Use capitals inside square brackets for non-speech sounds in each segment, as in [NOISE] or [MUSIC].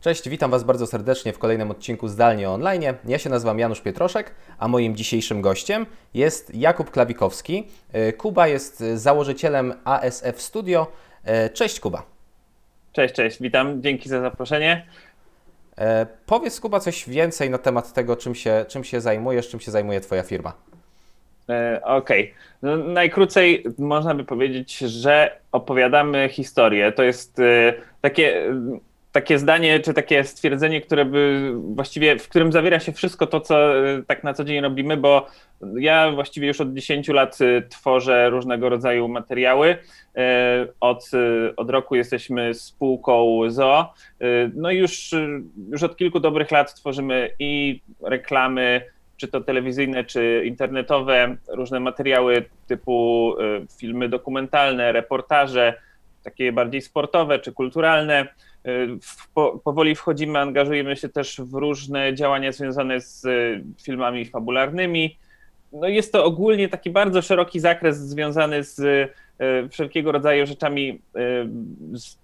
Cześć, witam Was bardzo serdecznie w kolejnym odcinku Zdalnie Online. Ja się nazywam Janusz Pietroszek, a moim dzisiejszym gościem jest Jakub Klawikowski. E, Kuba jest założycielem ASF Studio. E, cześć Kuba. Cześć, cześć, witam, dzięki za zaproszenie. E, powiedz Kuba coś więcej na temat tego, czym się, czym się zajmujesz, czym się zajmuje Twoja firma. Okej. Okay. No, najkrócej można by powiedzieć, że opowiadamy historię. To jest takie takie zdanie, czy takie stwierdzenie, które by właściwie, w którym zawiera się wszystko to, co e, tak na co dzień robimy, bo ja właściwie już od 10 lat e, tworzę różnego rodzaju materiały. E, od, od roku jesteśmy spółką ZO. No i już, już od kilku dobrych lat tworzymy i reklamy, czy to telewizyjne, czy internetowe, różne materiały typu filmy dokumentalne, reportaże, takie bardziej sportowe czy kulturalne. Y, po, powoli wchodzimy, angażujemy się też w różne działania związane z y, filmami fabularnymi. No jest to ogólnie taki bardzo szeroki zakres związany z y, wszelkiego rodzaju rzeczami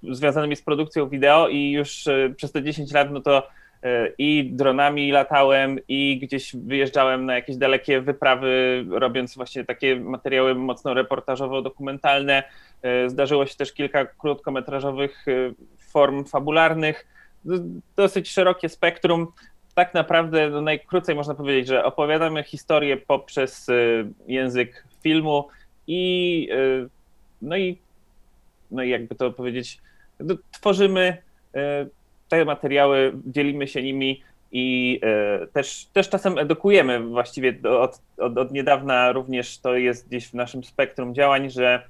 związanymi z produkcją wideo i już przez te 10 lat no to i dronami latałem i gdzieś wyjeżdżałem na jakieś dalekie wyprawy, robiąc właśnie takie materiały mocno reportażowo-dokumentalne. Zdarzyło się też kilka krótkometrażowych form fabularnych, dosyć szerokie spektrum. Tak naprawdę no najkrócej można powiedzieć, że opowiadamy historię poprzez y, język filmu i y, no i, no i jakby to powiedzieć, no, tworzymy y, te materiały, dzielimy się nimi i też, też czasem edukujemy właściwie od, od, od niedawna również to jest gdzieś w naszym spektrum działań, że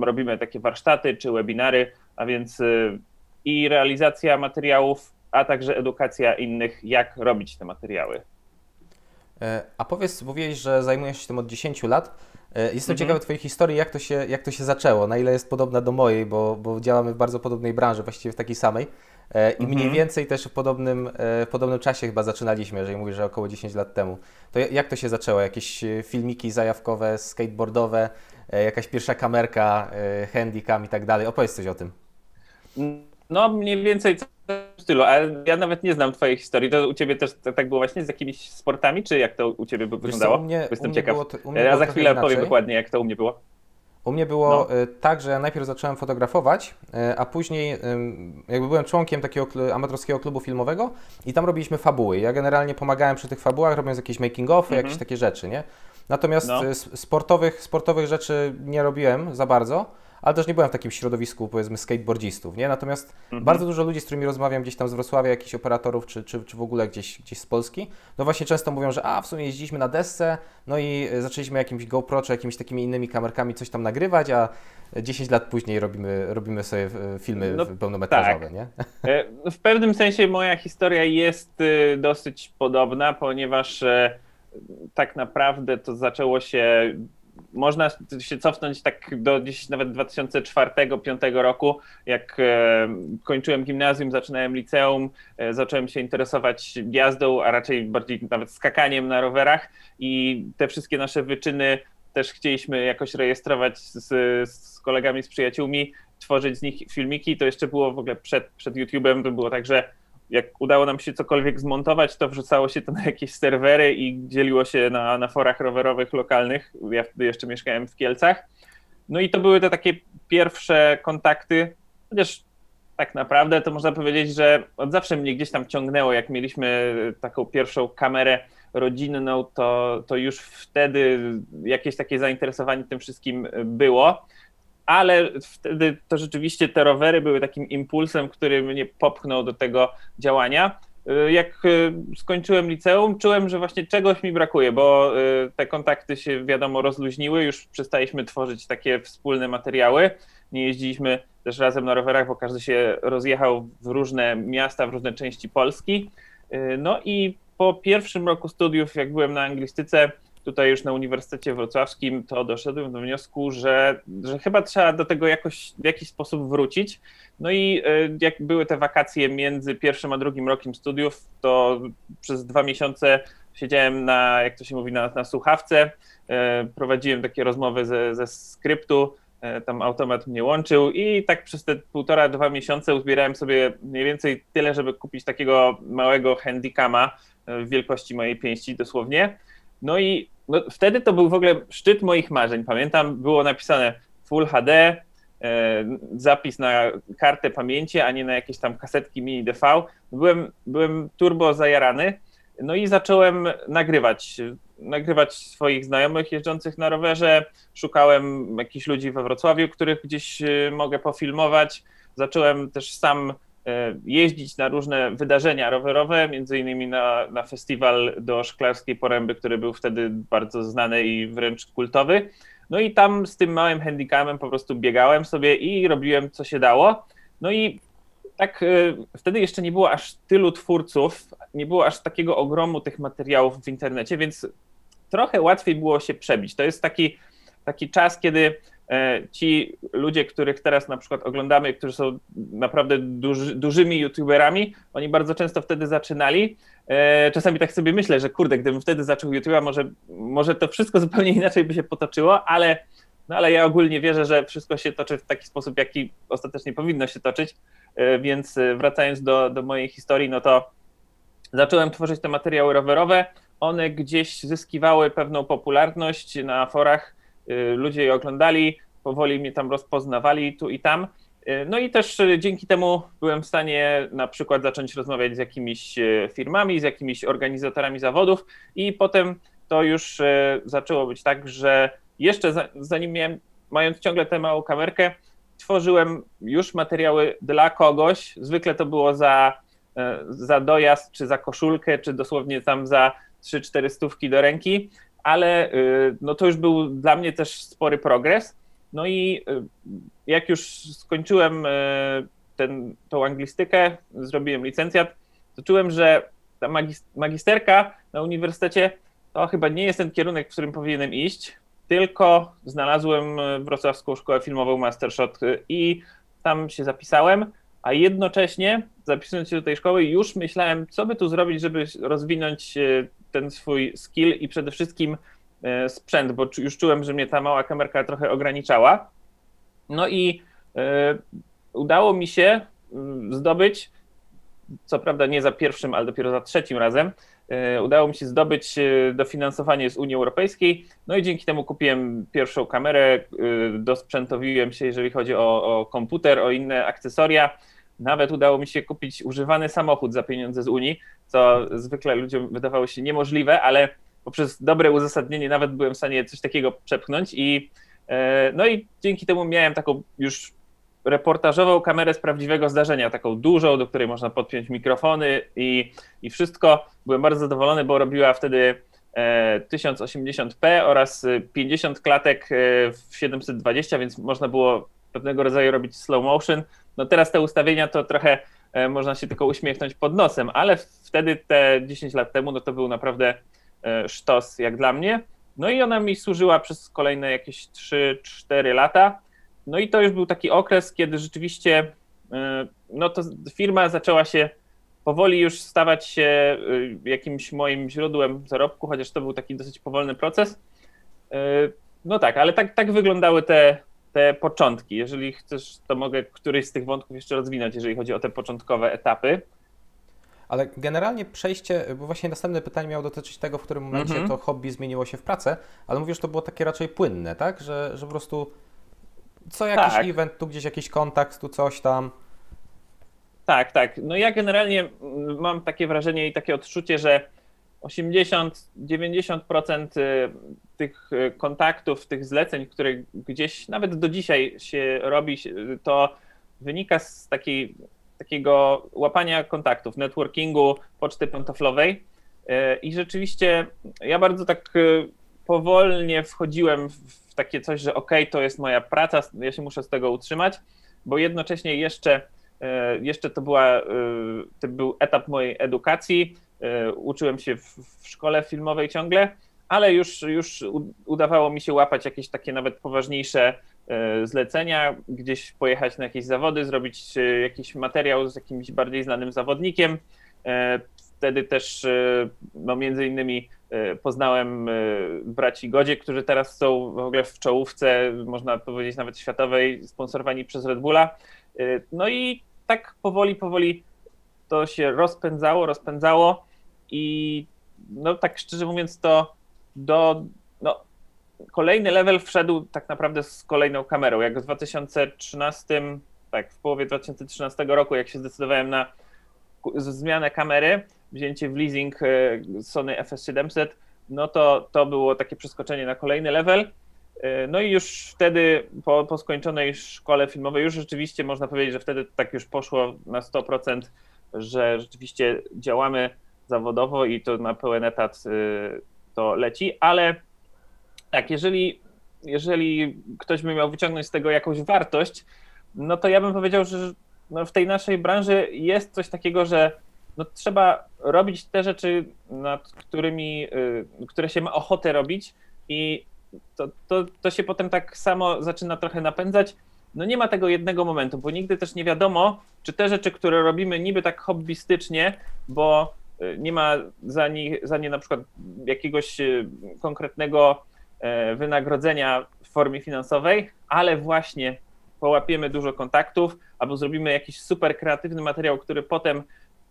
robimy takie warsztaty czy webinary a więc y, i realizacja materiałów, a także edukacja innych, jak robić te materiały. E, a powiedz, mówiłeś, że zajmujesz się tym od 10 lat. E, jestem mhm. ciekawy Twojej historii, jak to, się, jak to się zaczęło, na ile jest podobna do mojej, bo, bo działamy w bardzo podobnej branży, właściwie w takiej samej. E, I mniej mhm. więcej też w podobnym, w podobnym czasie chyba zaczynaliśmy, jeżeli mówisz, że około 10 lat temu. To jak to się zaczęło? Jakieś filmiki zajawkowe, skateboardowe, jakaś pierwsza kamerka, handycam i tak dalej? Opowiedz coś o tym. No, mniej więcej w stylu, ale ja nawet nie znam twojej historii. To u ciebie też tak było właśnie z jakimiś sportami, czy jak to u ciebie by wyglądało? Co, u mnie, Jestem u ciekaw. Było, ja za chwilę powiem dokładnie, jak to u mnie było. U mnie było no. E, tak, że ja najpierw zacząłem fotografować, e, a później jakby byłem członkiem takiego amatorskiego klubu filmowego i tam robiliśmy fabuły. Ja generalnie pomagałem przy tych fabułach, robiąc jakieś making-offy, mhm. jakieś takie rzeczy, nie? Natomiast no. E, sportowych, sportowych rzeczy nie robiłem za bardzo ale też nie byłem w takim środowisku, powiedzmy, skateboardzistów, nie? Natomiast mhm. bardzo dużo ludzi, z którymi rozmawiam gdzieś tam z Wrocławia, jakichś operatorów, czy, czy, czy w ogóle gdzieś, gdzieś z Polski, no właśnie często mówią, że a, w sumie jeździliśmy na desce, no i zaczęliśmy jakimś GoPro, czy jakimiś takimi innymi kamerkami coś tam nagrywać, a 10 lat później robimy, robimy sobie e, filmy no, pełnometrażowe, tak. nie? E, w pewnym sensie moja historia jest dosyć podobna, ponieważ e, tak naprawdę to zaczęło się można się cofnąć tak do gdzieś nawet 2004-2005 roku, jak e, kończyłem gimnazjum, zaczynałem liceum, e, zacząłem się interesować jazdą, a raczej bardziej nawet skakaniem na rowerach i te wszystkie nasze wyczyny też chcieliśmy jakoś rejestrować z, z kolegami, z przyjaciółmi, tworzyć z nich filmiki. To jeszcze było w ogóle przed, przed YouTube'em, to było tak, że jak udało nam się cokolwiek zmontować, to wrzucało się to na jakieś serwery i dzieliło się na, na forach rowerowych lokalnych. Ja wtedy jeszcze mieszkałem w Kielcach. No i to były te takie pierwsze kontakty, chociaż tak naprawdę to można powiedzieć, że od zawsze mnie gdzieś tam ciągnęło, jak mieliśmy taką pierwszą kamerę rodzinną, to, to już wtedy jakieś takie zainteresowanie tym wszystkim było ale wtedy to rzeczywiście te rowery były takim impulsem, który mnie popchnął do tego działania. Y, jak y, skończyłem liceum, czułem, że właśnie czegoś mi brakuje, bo y, te kontakty się wiadomo rozluźniły, już przestaliśmy tworzyć takie wspólne materiały. Nie jeździliśmy też razem na rowerach, bo każdy się rozjechał w różne miasta, w różne części Polski. No i po pierwszym roku studiów, jak byłem na anglistyce, tutaj już na Uniwersytecie Wrocławskim, to doszedłem do wniosku, że, że chyba trzeba do tego jakoś w jakiś sposób wrócić. No i e, jak były te wakacje między pierwszym a drugim rokiem studiów, to przez dwa miesiące siedziałem na, jak to się mówi, na, na słuchawce, e, prowadziłem takie rozmowy ze, ze skryptu, tam automat mnie łączył i tak przez te półtora, dwa miesiące uzbierałem sobie mniej więcej tyle, żeby kupić takiego małego handycama w wielkości mojej pięści dosłownie. No i no, wtedy to był w ogóle szczyt moich marzeń. Pamiętam, było napisane Full HD, e, zapis na kartę pamięci, a nie na jakieś tam kasetki mini DV. Byłem, byłem turbo zajarany, no i zacząłem nagrywać, nagrywać swoich znajomych jeżdżących na rowerze. Szukałem jakichś ludzi we Wrocławiu, których gdzieś e, mogę pofilmować. Zacząłem też sam jeździć na różne wydarzenia rowerowe, między innymi na, na festiwal do Szklarskiej Poręby, który był wtedy bardzo znany i wręcz kultowy. No i tam z tym małym handicapem po prostu biegałem sobie i robiłem co się dało. No i tak e, wtedy jeszcze nie było aż tylu twórców, nie było aż takiego ogromu tych materiałów w internecie, więc trochę łatwiej było się przebić. To jest taki, taki czas, kiedy E, ci ludzie, których teraz na przykład oglądamy, którzy są naprawdę duży, dużymi youtuberami, oni bardzo często wtedy zaczynali. E, czasami tak sobie myślę, że kurde, gdybym wtedy zaczął YouTube'a, może, może to wszystko [LAUGHS] zupełnie inaczej by się potoczyło, ale, no ale ja ogólnie wierzę, że wszystko się toczy w taki sposób, jaki ostatecznie powinno się toczyć. E, więc wracając do, do mojej historii, no to zacząłem tworzyć te materiały rowerowe. One gdzieś zyskiwały pewną popularność na forach ludzie je oglądali, powoli mnie tam rozpoznawali tu i tam. Y, no i też y, dzięki temu byłem w stanie na przykład zacząć rozmawiać z jakimiś firmami, z jakimiś organizatorami zawodów i potem to już zaczęło być tak, że jeszcze zanim miałem, mając ciągle tę małą kamerkę, tworzyłem już materiały dla kogoś. Zwykle to było za, za dojazd, czy za koszulkę, czy dosłownie tam za 3-4 stówki do ręki ale y, no to już był dla mnie też spory progres. No i y, jak już skończyłem y, ten, tą anglistykę, zrobiłem licencjat, to czułem, że ta magisterka na uniwersytecie to chyba nie jest ten kierunek, w którym powinienem iść, tylko znalazłem Wrocławską Szkołę Filmową Mastershot i tam się zapisałem, a jednocześnie zapisując się do tej szkoły już myślałem, co by tu zrobić, żeby rozwinąć ten swój skill i przede wszystkim e, sprzęt, bo już czułem, że mnie ta mała kamerka trochę ograniczała. No i e, udało mi się mm, zdobyć, co prawda nie za pierwszym, ale dopiero za trzecim razem, e, udało mi się zdobyć dofinansowanie z Unii Europejskiej, no i dzięki temu kupiłem pierwszą kamerę, dosprzętowiłem się, jeżeli chodzi o, o komputer, o inne akcesoria, nawet udało mi się kupić używany samochód za pieniądze z Unii, co zwykle ludziom wydawało się niemożliwe, ale poprzez dobre uzasadnienie nawet byłem w stanie coś takiego przepchnąć i e, no i dzięki temu miałem taką już reportażową kamerę z prawdziwego zdarzenia, taką dużą, do której można podpiąć mikrofony i, i wszystko. Byłem bardzo zadowolony, bo robiła wtedy 1080p e, oraz 50 klatek e, w 720, więc można było pewnego rodzaju robić slow motion. No teraz te ustawienia to trochę e, można się tylko uśmiechnąć pod nosem, ale wtedy te 10 lat temu no to był naprawdę e, sztos jak dla mnie. No i ona mi służyła przez kolejne jakieś 3-4 lata. No i to już był taki okres, kiedy rzeczywiście e, no to firma zaczęła się powoli już stawać się jakimś moim źródłem zarobku, chociaż to był taki dosyć powolny proces. No tak, ale tak, tak wyglądały te, te początki. Jeżeli chcesz, to mogę któryś z tych wątków jeszcze rozwinąć, jeżeli chodzi o te początkowe etapy. Ale generalnie przejście, bo właśnie następne pytanie miało dotyczyć tego, w którym momencie mm -hmm. to hobby zmieniło się w pracę, ale mówisz, że to było takie raczej płynne, tak? Że, że po prostu co jakiś tak. event, tu gdzieś jakiś kontakt, tu coś tam. Tak, tak. No ja generalnie mam takie wrażenie i takie odczucie, że 80-90% y, tych y, kontaktów, tych zleceń, które gdzieś nawet do dzisiaj się robi, to wynika z takiej, takiego łapania kontaktów, networkingu, poczty pantoflowej. Y, I rzeczywiście ja bardzo tak powolnie wchodziłem w takie coś, że ok, to jest moja praca, ja się muszę z tego utrzymać, bo jednocześnie jeszcze, jeszcze to, była, to był etap mojej edukacji uczyłem się w, w szkole filmowej ciągle, ale już, już udawało mi się łapać jakieś takie nawet poważniejsze e, zlecenia, gdzieś pojechać na jakieś zawody, zrobić e, jakiś materiał z jakimś bardziej znanym zawodnikiem. Wtedy też, no między innymi poznałem braci Godzie, którzy teraz są w ogóle w czołówce, można powiedzieć nawet światowej, sponsorowani przez Red Bulla. No i tak powoli, powoli to się rozpędzało, rozpędzało i no tak szczerze mówiąc to do, no, kolejny level wszedł tak naprawdę z kolejną kamerą. Jak w 2013, tak w połowie 2013 roku, jak się zdecydowałem na zmianę kamery, wzięcie w leasing e, Sony FS700, no to to było takie przeskoczenie na kolejny level. E, no i już wtedy po, po skończonej szkole filmowej już rzeczywiście można powiedzieć, że wtedy tak już poszło na 100%, że rzeczywiście działamy zawodowo i to na pełen etat e, to leci, ale tak, jeżeli, jeżeli ktoś by miał wyciągnąć z tego jakąś wartość, no to ja bym powiedział, że no w tej naszej branży jest coś takiego, że no trzeba robić te rzeczy, nad którymi, y, które się ma ochotę robić i to, to, to się potem tak samo zaczyna trochę napędzać. No nie ma tego jednego momentu, bo nigdy też nie wiadomo, czy te rzeczy, które robimy niby tak hobbystycznie, bo y, nie ma za nie, za nie na przykład jakiegoś y, konkretnego E, wynagrodzenia w formie finansowej, ale właśnie połapiemy dużo kontaktów albo zrobimy jakiś super kreatywny materiał, który potem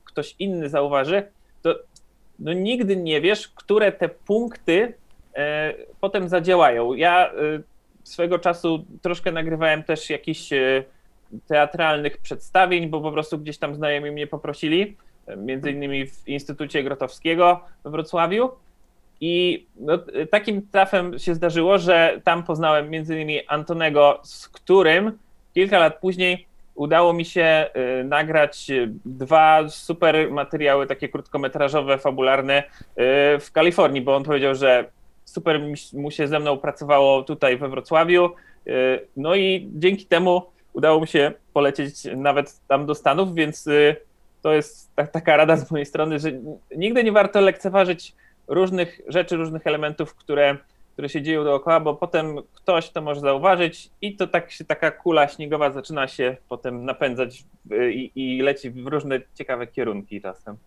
ktoś inny zauważy, to no nigdy nie wiesz, które te punkty e, potem zadziałają. Ja e, swego czasu troszkę nagrywałem też jakichś teatralnych przedstawień, bo po prostu gdzieś tam znajomi mnie poprosili, między innymi w Instytucie Grotowskiego we Wrocławiu i no, takim trafem się zdarzyło, że tam poznałem między innymi Antonego, z którym kilka lat później udało mi się y, nagrać dwa super materiały, takie krótkometrażowe, fabularne y, w Kalifornii, bo on powiedział, że super mu się ze mną pracowało tutaj we Wrocławiu. Y, no i dzięki temu udało mi się polecieć nawet tam do Stanów, więc to jest taka rada z mojej strony, że nigdy nie warto lekceważyć różnych rzeczy, różnych elementów, które, które się dzieją dookoła, bo potem ktoś to może zauważyć i to tak się taka kula śniegowa zaczyna się potem napędzać i, i leci w różne ciekawe kierunki czasem.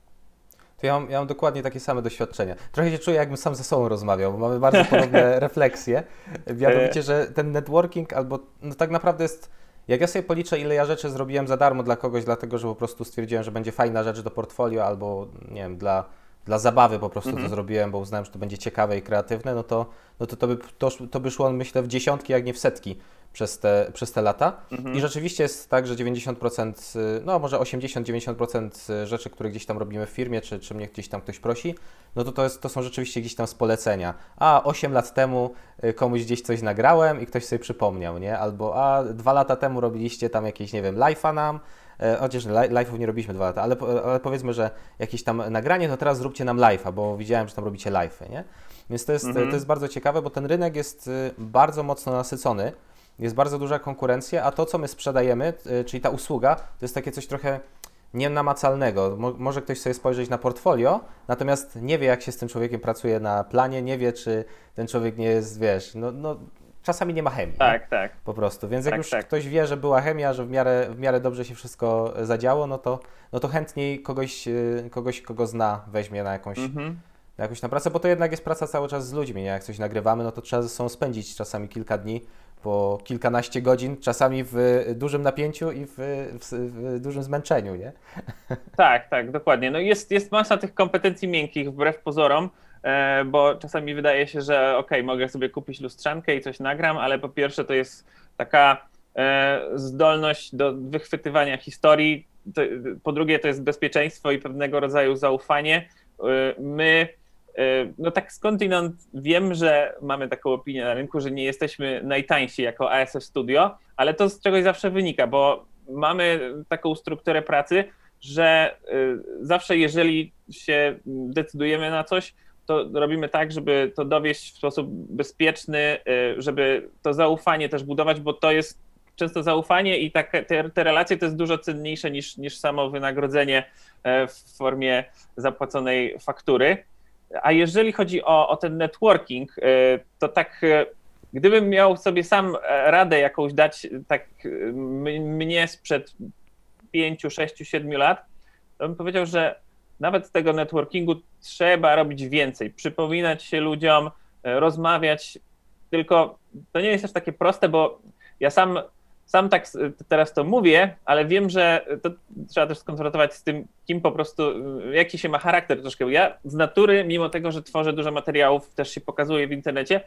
To ja mam, ja mam, dokładnie takie same doświadczenia. Trochę się czuję, jakbym sam ze sobą rozmawiał, bo mamy bardzo podobne [LAUGHS] refleksje. Mianowicie, że ten networking albo no tak naprawdę jest. Jak ja sobie policzę, ile ja rzeczy zrobiłem za darmo dla kogoś, dlatego że po prostu stwierdziłem, że będzie fajna rzecz do portfolio, albo nie wiem, dla, dla zabawy po prostu mm -hmm. to mhm. zrobiłem, bo uznałem, że to będzie ciekawe i kreatywne, no to, no to, to, by, to, to by szło myślę w dziesiątki, jak nie w setki przez te, przez te lata. Mm -hmm. I rzeczywiście jest tak, że 90%, no może 80-90% rzeczy, które gdzieś tam robimy w firmie, czy, czy mnie gdzieś tam ktoś prosi, no to to, jest, to są rzeczywiście gdzieś tam z polecenia. A 8 lat temu y, komuś gdzieś coś nagrałem i ktoś sobie przypomniał, nie? Albo a dwa lata temu robiliście tam jakieś, nie wiem, live'a nam, chociaż live'ów nie robiliśmy dwa lata, ale, ale powiedzmy, że jakieś tam nagranie, to teraz zróbcie nam live'a, bo widziałem, że tam robicie live'y, nie? Więc to jest, mhm. to jest bardzo ciekawe, bo ten rynek jest y, bardzo mocno nasycony, jest bardzo duża konkurencja, a to, co my sprzedajemy, y, czyli ta usługa, to jest takie coś trochę nienamacalnego. Mo może ktoś sobie spojrzeć na portfolio, natomiast nie wie, jak się z tym człowiekiem pracuje na planie, nie wie, czy ten człowiek nie jest, wiesz, no, no czasami nie ma chemii. Tak, nie? tak. Po prostu. Więc jak tak, już tak. ktoś wie, że była chemia, że w miarę, w miarę dobrze się wszystko zadziało, no to, no to chętniej kogoś, y, kogoś, kogo zna, weźmie na jakąś, mhm. na jakąś na pracę, bo to jednak jest praca cały czas z ludźmi. Nie? Jak coś nagrywamy, no to trzeba ze sobą spędzić czasami kilka dni, po kilkanaście godzin, czasami w dużym napięciu i w, w, w, dużym zmęczeniu, nie? [LAUGHS] Tak, tak, dokładnie. No jest, jest masa tych kompetencji miękkich, wbrew pozorom, E, bo czasami wydaje się, że ok, mogę sobie kupić lustrzankę i coś nagram, ale po pierwsze to jest taka e, zdolność do wychwytywania historii, po drugie to jest bezpieczeństwo i pewnego rodzaju zaufanie. E, my, no tak skądinąd wiem, że mamy taką opinię na rynku, że nie jesteśmy najtańsi jako ASF Studio, ale to z czegoś zawsze wynika, bo mamy taką strukturę pracy, że zawsze jeżeli się decydujemy na coś, to robimy tak, żeby to dowieść w sposób bezpieczny, y, żeby to zaufanie też budować, bo to jest często zaufanie i tak, te, te relacje to jest dużo cenniejsze niż, niż samo wynagrodzenie e, w formie zapłaconej faktury. A jeżeli chodzi o, o ten networking, y, to tak y, gdybym miał sobie sam e, radę jakąś dać, tak mnie sprzed 5, 6, 7 lat, to bym powiedział, że nawet tego networkingu trzeba robić więcej, przypominać się ludziom, e, rozmawiać, tylko to nie jest też takie proste, bo ja sam, sam tak teraz to mówię, ale wiem, że to trzeba też skonfrontować z tym, kim po prostu, jaki się ma charakter troszkę. Ja z natury, mimo tego, że tworzę dużo materiałów, też się pokazuję w internecie,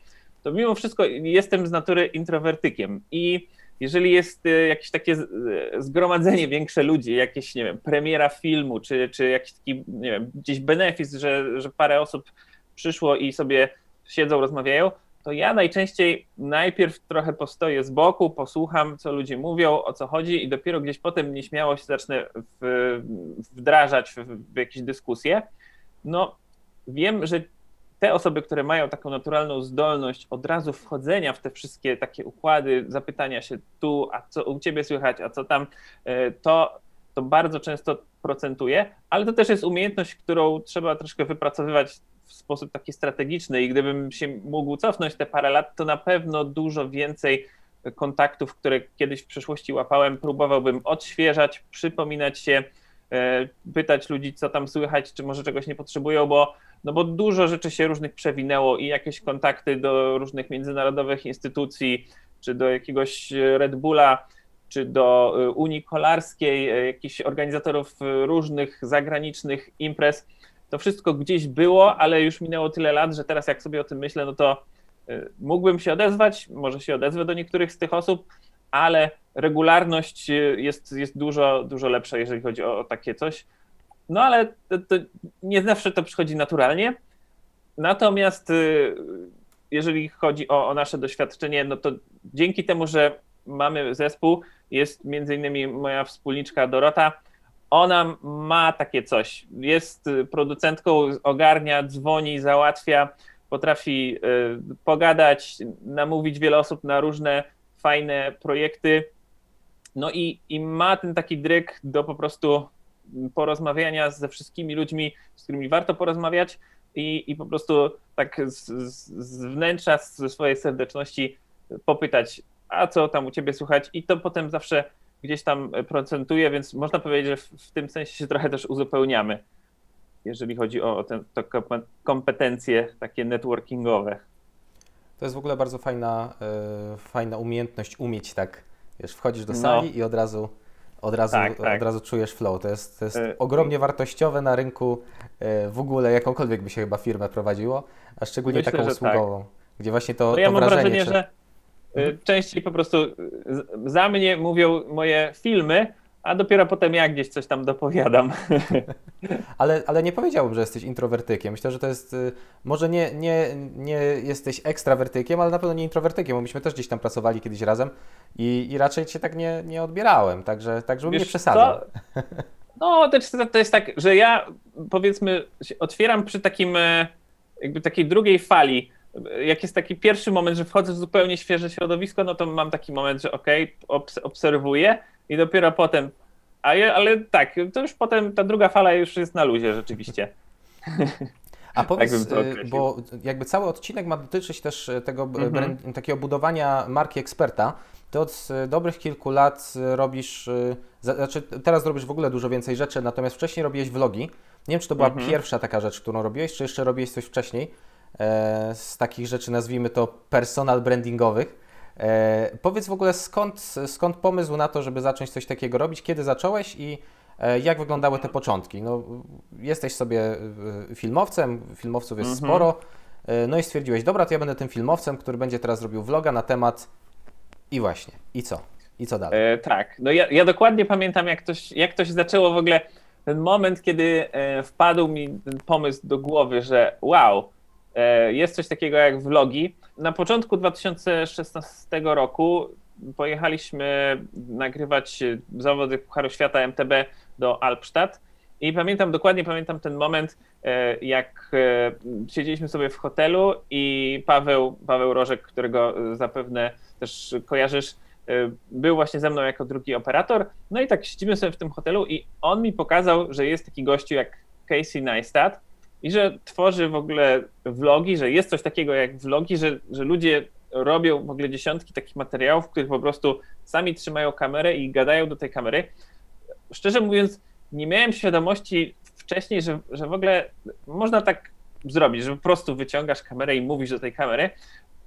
to mimo wszystko jestem z natury introwertykiem i jeżeli jest e, jakieś takie e, zgromadzenie większe ludzi, jakieś, nie wiem, premiera filmu, czy, czy jakiś taki, nie wiem, gdzieś benefis, że, że parę osób przyszło i sobie siedzą, rozmawiają, to ja najczęściej najpierw trochę postoję z boku, posłucham, co ludzie mówią, o co chodzi i dopiero gdzieś potem nieśmiało się zacznę w, wdrażać w, w jakieś dyskusje. No, wiem, że te osoby, które mają taką naturalną zdolność od razu wchodzenia w te wszystkie takie układy, zapytania się tu, a co u ciebie słychać, a co tam, e, to, to bardzo często procentuje, ale to też jest umiejętność, którą trzeba troszkę wypracowywać w sposób taki strategiczny i gdybym się mógł cofnąć te parę lat, to na pewno dużo więcej kontaktów, które kiedyś w przeszłości łapałem, próbowałbym odświeżać, przypominać się, e, pytać ludzi, co tam słychać, czy może czegoś nie potrzebują, bo no bo dużo rzeczy się różnych przewinęło i jakieś kontakty do różnych międzynarodowych instytucji, czy do jakiegoś Red Bulla, czy do y, Unii Kolarskiej, y, jakichś organizatorów y, różnych zagranicznych imprez. To wszystko gdzieś było, ale już minęło tyle lat, że teraz jak sobie o tym myślę, no to mógłbym się odezwać, może się odezwę do niektórych z tych osób, ale regularność jest, jest dużo, dużo lepsza, jeżeli chodzi o, o takie coś. No ale to, to nie zawsze to przychodzi naturalnie. Natomiast y, jeżeli chodzi o, o, nasze doświadczenie, no to dzięki temu, że mamy zespół, jest między innymi moja wspólniczka Dorota, ona ma takie coś. Jest producentką, ogarnia, dzwoni, załatwia, potrafi y, pogadać, namówić wiele osób na różne fajne projekty. No i, i ma ten taki dryk do po prostu porozmawiania ze wszystkimi ludźmi, z którymi warto porozmawiać i, i po prostu tak z, z wnętrza, ze swojej serdeczności popytać, a co tam u ciebie słychać i to potem zawsze gdzieś tam procentuje, więc można powiedzieć, że w, w tym sensie się trochę też uzupełniamy, jeżeli chodzi o te, to kompetencje takie networkingowe. To jest w ogóle bardzo fajna, yy, fajna umiejętność umieć tak, wiesz, wchodzisz do sali no. i od razu od razu, tak, tak. Od razu czujesz flow. To jest, to jest y ogromnie wartościowe na rynku y w ogóle, jakąkolwiek by się chyba firmę prowadziło, a szczególnie Myślę, taką usługową, tak. gdzie właśnie to, no ja to mam wrażenie... wrażenie, że y, mhm. częściej po prostu za mnie mówią moje filmy, a dopiero potem ja gdzieś coś tam dopowiadam. [LAUGHS] Ale, ale nie powiedziałbym, że jesteś introwertykiem. Myślę, że to jest, y, może nie, nie, nie jesteś ekstrawertykiem, ale na pewno nie introwertykiem, bo myśmy też gdzieś tam pracowali kiedyś razem i, i raczej cię tak nie, nie odbierałem, także, tak żebym Wiesz, nie przesadzał. No, to jest, to jest tak, że ja powiedzmy otwieram przy takim e, jakby takiej drugiej fali, jak jest taki pierwszy moment, że wchodzę w zupełnie świeże środowisko, no to mam taki moment, że okej, okay, obserwuję, i dopiero potem. A je, ale tak, to już potem ta druga fala już jest na luzie rzeczywiście. A [LAUGHS] powiedz, tak bo jakby cały odcinek ma dotyczyć też e, tego mhm. takiego budowania marki eksperta. Ty od e, dobrych kilku lat robisz, znaczy teraz robisz w ogóle dużo więcej rzeczy, natomiast wcześniej robiłeś vlogi. Nie wiem, czy to była mhm. pierwsza taka rzecz, którą robiłeś, czy jeszcze robiłeś coś wcześniej z takich rzeczy, nazwijmy to personal brandingowych. E, powiedz w ogóle skąd, skąd pomysł na to, żeby zacząć coś takiego robić, kiedy zacząłeś i e, jak wyglądały te początki? No, jesteś sobie e, filmowcem, filmowców jest mhm. sporo, e, no i stwierdziłeś, dobra, to ja będę tym filmowcem, który będzie teraz robił vloga na temat i właśnie, i co? I co dalej? E, tak, no ja, ja dokładnie pamiętam, jak to, jak to się zaczęło w ogóle, ten moment, kiedy e, wpadł mi ten pomysł do głowy, że wow, jest coś takiego jak vlogi, na początku 2016 roku pojechaliśmy nagrywać zawody Pucharu Świata MTB do Alpstadt i pamiętam, dokładnie pamiętam ten moment, e, jak e, siedzieliśmy sobie w hotelu i Paweł, Paweł Rożek, którego zapewne też kojarzysz, e, był właśnie ze mną jako drugi operator. No i tak siedzimy sobie w tym hotelu i on mi pokazał, że jest taki gościu jak Casey Neistat, i że tworzy w ogóle vlogi, że jest coś takiego jak vlogi, że, że ludzie robią w ogóle dziesiątki takich materiałów, w których po prostu sami trzymają kamerę i gadają do tej kamery. Szczerze mówiąc, nie miałem świadomości wcześniej, że, że w ogóle można tak zrobić, że po prostu wyciągasz kamerę i mówisz do tej kamery,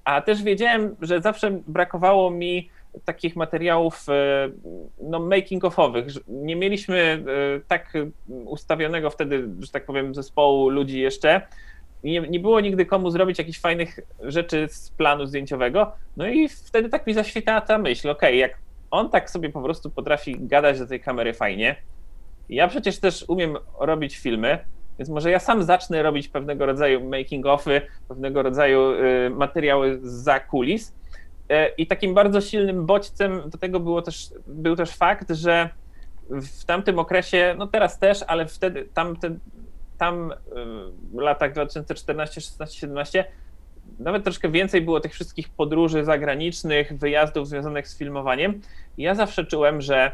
a też wiedziałem, że zawsze brakowało mi takich materiałów e, no, making-ofowych. Nie mieliśmy e, tak ustawionego wtedy, że tak powiem, zespołu ludzi jeszcze. Nie, nie było nigdy komu zrobić jakichś fajnych rzeczy z planu zdjęciowego. No i wtedy tak mi zaświtała ta myśl, ok, jak on tak sobie po prostu potrafi gadać do tej kamery fajnie, ja przecież też umiem robić filmy, więc może ja sam zacznę robić pewnego rodzaju making-offy, pewnego rodzaju y, materiały za kulis. Y, I takim bardzo silnym bodźcem do tego było też, był też fakt, że w tamtym okresie, no teraz też, ale wtedy, tamten, tam y, w latach 2014, 16, 17 nawet troszkę więcej było tych wszystkich podróży zagranicznych, wyjazdów związanych z filmowaniem. I ja zawsze czułem, że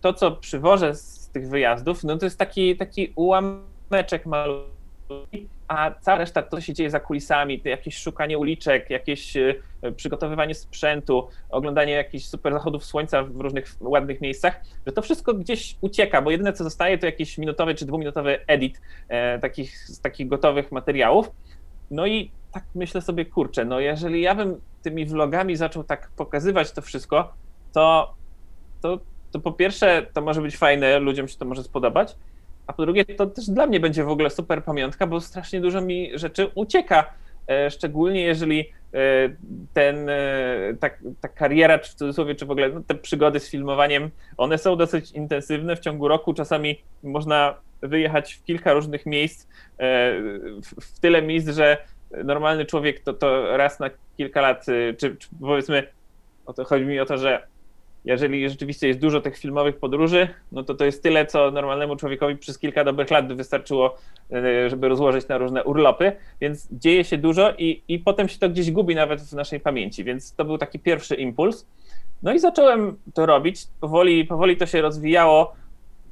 to, co przywożę z tych wyjazdów, no to jest taki, taki ułamek meczek malutki, a cała reszta to, się dzieje za kulisami, jakieś szukanie uliczek, jakieś e, przygotowywanie sprzętu, oglądanie jakichś super zachodów słońca w różnych ładnych miejscach, że to wszystko gdzieś ucieka, bo jedyne co zostaje to jakiś minutowy czy dwuminutowy edit e, takich, z takich gotowych materiałów. No i tak myślę sobie, kurczę, no jeżeli ja bym tymi vlogami zaczął tak pokazywać to wszystko, to, to, to po pierwsze to może być fajne, ludziom się to może spodobać, a po drugie, to też dla mnie będzie w ogóle super pamiątka, bo strasznie dużo mi rzeczy ucieka. E, szczególnie jeżeli e, ten, e, ta, ta kariera, czy w cudzysłowie, czy w ogóle no, te przygody z filmowaniem, one są dosyć intensywne w ciągu roku. Czasami można wyjechać w kilka różnych miejsc, w tyle miejsc, że normalny człowiek to, to raz na kilka lat, czy, czy powiedzmy, o to chodzi mi o to, że jeżeli rzeczywiście jest dużo tych filmowych podróży, no to to jest tyle, co normalnemu człowiekowi przez kilka dobrych lat wystarczyło, e, żeby rozłożyć na różne urlopy, więc dzieje się dużo i, i potem się to gdzieś gubi nawet w naszej pamięci, więc to był taki pierwszy impuls. No i zacząłem to robić, powoli, powoli to się rozwijało,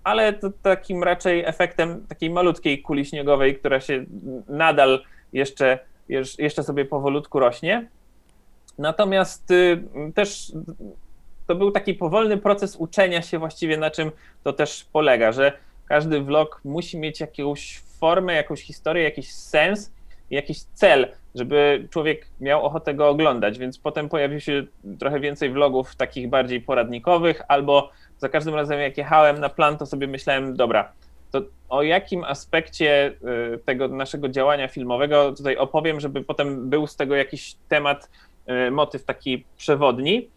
ale to takim raczej efektem takiej malutkiej kuli śniegowej, która się nadal jeszcze, jeszcze sobie powolutku rośnie. Natomiast y, też to był taki powolny proces uczenia się właściwie, na czym to też polega, że każdy vlog musi mieć jakąś formę, jakąś historię, jakiś sens, jakiś cel, żeby człowiek miał ochotę go oglądać, więc potem pojawił się trochę więcej vlogów takich bardziej poradnikowych, albo za każdym razem jak jechałem na plan, to sobie myślałem, dobra, to o jakim aspekcie y, tego naszego działania filmowego tutaj opowiem, żeby potem był z tego jakiś temat, y, motyw taki przewodni.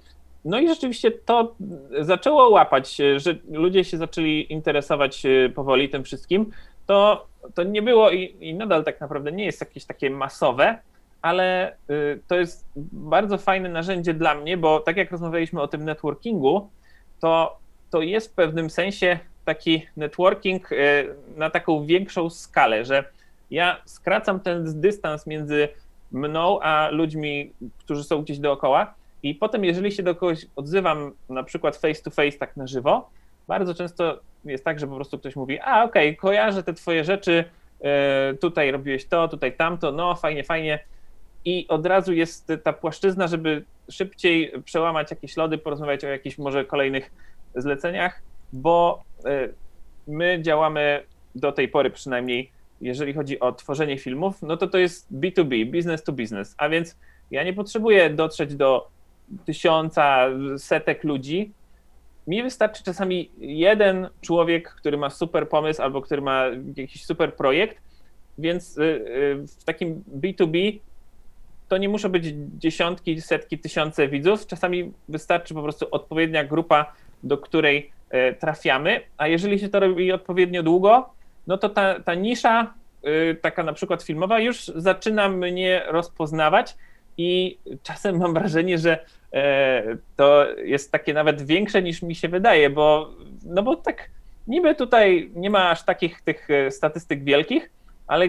No i rzeczywiście to zaczęło łapać, że ludzie się zaczęli interesować e, powoli tym wszystkim. To, to nie było i, i nadal tak naprawdę nie jest jakieś takie masowe, ale e, to jest bardzo fajne narzędzie dla mnie, bo tak jak rozmawialiśmy o tym networkingu, to, to jest w pewnym sensie taki networking e, na taką większą skalę, że ja skracam ten dystans między mną a ludźmi, którzy są gdzieś dookoła i potem, jeżeli się do kogoś odzywam, na przykład face to face, tak na żywo, bardzo często jest tak, że po prostu ktoś mówi: A, okej, okay, kojarzę te twoje rzeczy, e, tutaj robiłeś to, tutaj tamto, no fajnie, fajnie. I od razu jest ta płaszczyzna, żeby szybciej przełamać jakieś lody, porozmawiać o jakichś może kolejnych zleceniach, bo e, my działamy do tej pory przynajmniej, jeżeli chodzi o tworzenie filmów, no to to jest B2B, business to business, a więc ja nie potrzebuję dotrzeć do tysiąca, setek ludzi. Mi wystarczy czasami jeden człowiek, który ma super pomysł albo który ma jakiś super projekt, więc y, y, w takim B2B to nie muszą być dziesiątki, setki, tysiące widzów. Czasami wystarczy po prostu odpowiednia grupa, do której y, trafiamy, a jeżeli się to robi odpowiednio długo, no to ta, ta nisza, taka na przykład filmowa, już zaczyna mnie rozpoznawać i czasem mam wrażenie, że e, to jest takie nawet większe niż mi się wydaje, bo no bo tak niby tutaj nie ma aż takich tych e, statystyk wielkich, ale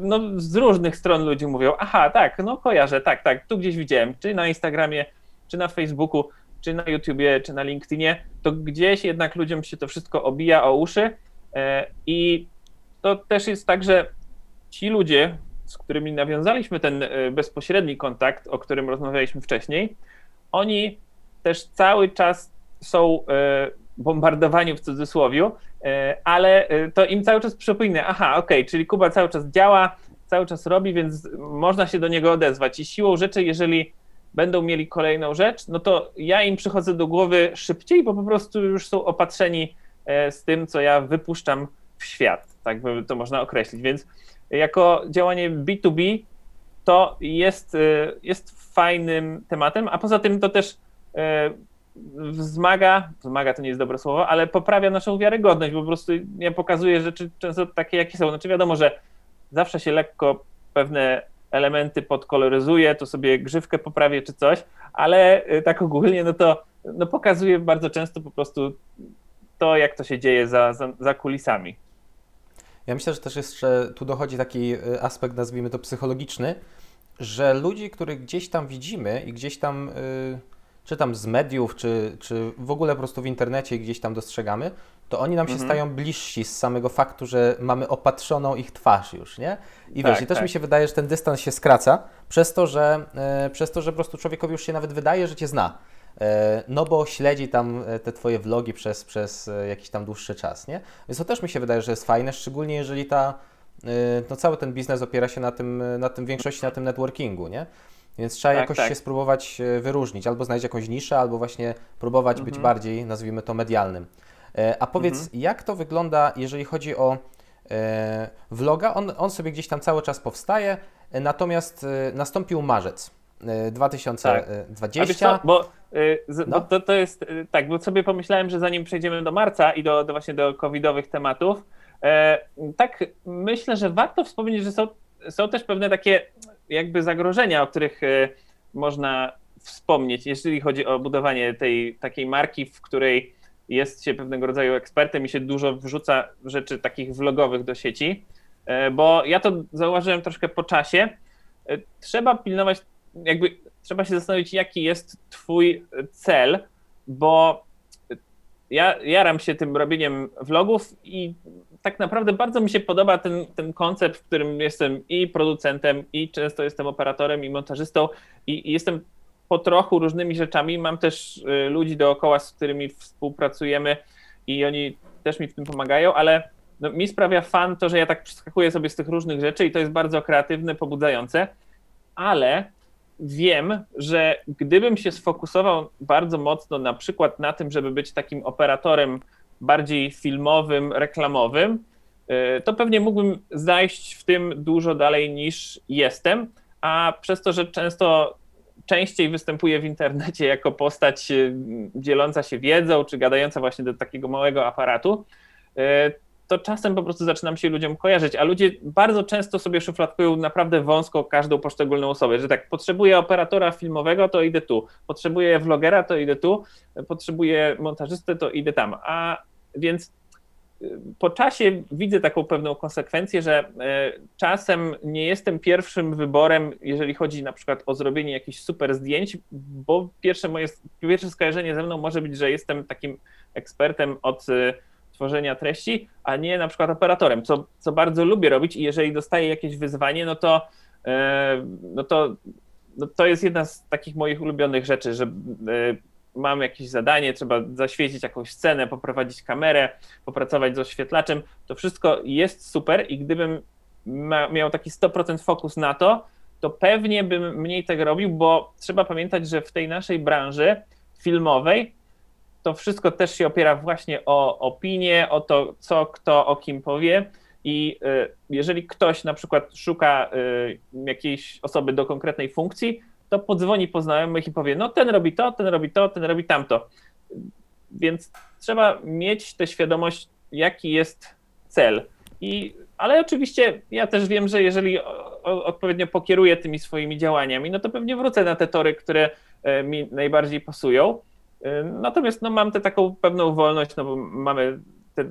no, z różnych stron ludzie mówią, aha, tak, no kojarzę, tak, tak, tu gdzieś widziałem, czy na Instagramie, czy na Facebooku, czy na YouTubie, czy na LinkedInie, to gdzieś jednak ludziom się to wszystko obija o uszy e, i to też jest tak, że ci ludzie, z którymi nawiązaliśmy ten e, bezpośredni kontakt, o którym rozmawialiśmy wcześniej, oni też cały czas są e, bombardowaniu w cudzysłowie, ale to im cały czas przypomina, aha, okej, okay, czyli Kuba cały czas działa, cały czas robi, więc można się do niego odezwać. I siłą rzeczy, jeżeli będą mieli kolejną rzecz, no to ja im przychodzę do głowy szybciej, bo po prostu już są opatrzeni z tym, co ja wypuszczam w świat, tak by to można określić, więc jako działanie B2B to jest, y, jest fajnym tematem, a poza tym to też y, wzmaga, wzmaga to nie jest dobre słowo, ale poprawia naszą wiarygodność, bo po prostu ja pokazuję rzeczy często takie, jakie są. Znaczy wiadomo, że zawsze się lekko pewne elementy podkoloryzuje, to sobie grzywkę poprawię czy coś, ale y, tak ogólnie no to no pokazuję bardzo często po prostu to, jak to się dzieje za, za, za kulisami. Ja myślę, że też jeszcze tu dochodzi taki y, aspekt, nazwijmy to psychologiczny, że ludzi, których gdzieś tam widzimy i gdzieś tam, y, czy tam z mediów, czy, czy w ogóle po prostu w internecie gdzieś tam dostrzegamy, to oni nam się mhm. stają bliżsi z samego faktu, że mamy opatrzoną ich twarz już, nie? I tak, wiesz, i też tak. mi się wydaje, że ten dystans się skraca przez to, że, y, przez to, że po prostu człowiekowi już się nawet wydaje, że cię zna. E, no bo śledzi tam e, te Twoje vlogi przez, przez e, jakiś tam dłuższy czas, nie? Więc to też mi się wydaje, że jest fajne, szczególnie jeżeli ta, no cały ten biznes opiera się na tym, na tym większości na tym networkingu, nie? Więc trzeba tak, jakoś tak. się spróbować wyróżnić, albo znaleźć jakąś niszę, albo właśnie próbować mhm. być bardziej, nazwijmy to, medialnym. A powiedz, mhm. jak to wygląda, jeżeli chodzi o vloga? On, on sobie gdzieś tam cały czas powstaje, natomiast nastąpił marzec. 2020. Tak. bo, y, z, no. bo to, to jest y, tak, bo sobie pomyślałem, że zanim przejdziemy do marca i do, do właśnie do covidowych tematów, e, tak myślę, że warto wspomnieć, że są, są też pewne takie jakby zagrożenia, o których e, można wspomnieć, jeżeli chodzi o budowanie tej takiej marki, w której jest się pewnego rodzaju ekspertem i się dużo wrzuca rzeczy takich vlogowych do sieci, e, bo ja to zauważyłem troszkę po czasie. Trzeba pilnować jakby trzeba się zastanowić, jaki jest twój cel, bo ja jaram się tym robieniem vlogów i tak naprawdę bardzo mi się podoba ten, ten koncept, w którym jestem i producentem, i często jestem operatorem, i montażystą, i, i jestem po trochu różnymi rzeczami. Mam też y, ludzi dookoła, z którymi współpracujemy i oni też mi w tym pomagają, ale no, mi sprawia fan to, że ja tak przeskakuję sobie z tych różnych rzeczy i to jest bardzo kreatywne, pobudzające, ale wiem, że gdybym się sfokusował bardzo mocno na przykład na tym, żeby być takim operatorem bardziej filmowym, reklamowym, y, to pewnie mógłbym zajść w tym dużo dalej niż jestem, a przez to, że często częściej występuję w internecie jako postać y, dzieląca się wiedzą, czy gadająca właśnie do takiego małego aparatu, y, to czasem po prostu zaczynam się ludziom kojarzyć, a ludzie bardzo często sobie szufladkują naprawdę wąsko każdą poszczególną osobę, że tak, potrzebuję operatora filmowego, to idę tu, potrzebuję vlogera, to idę tu, potrzebuję montażystę, to idę tam, a więc y, po czasie widzę taką pewną konsekwencję, że y, czasem nie jestem pierwszym wyborem, jeżeli chodzi na przykład o zrobienie jakichś super zdjęć, bo pierwsze moje pierwsze skojarzenie ze mną może być, że jestem takim ekspertem od y, tworzenia treści, a nie na przykład operatorem, co, co bardzo lubię robić i jeżeli dostaję jakieś wyzwanie, no to, e, no to, no to jest jedna z takich moich ulubionych rzeczy, że e, mam jakieś zadanie, trzeba zaświecić jakąś scenę, poprowadzić kamerę, popracować z oświetlaczem, to wszystko jest super i gdybym miał taki 100% fokus na to, to pewnie bym mniej tego robił, bo trzeba pamiętać, że w tej naszej branży filmowej to wszystko też się opiera właśnie o opinię, o to, co kto o kim powie. I y, jeżeli ktoś na przykład szuka y, jakiejś osoby do konkretnej funkcji, to podzwoni po znajomych i powie: No, ten robi to, ten robi to, ten robi tamto. Więc trzeba mieć tę świadomość, jaki jest cel. I, ale oczywiście ja też wiem, że jeżeli odpowiednio pokieruję tymi swoimi działaniami, no to pewnie wrócę na te tory, które e, mi najbardziej pasują. Y, natomiast no, mam tę taką pewną wolność, no bo mamy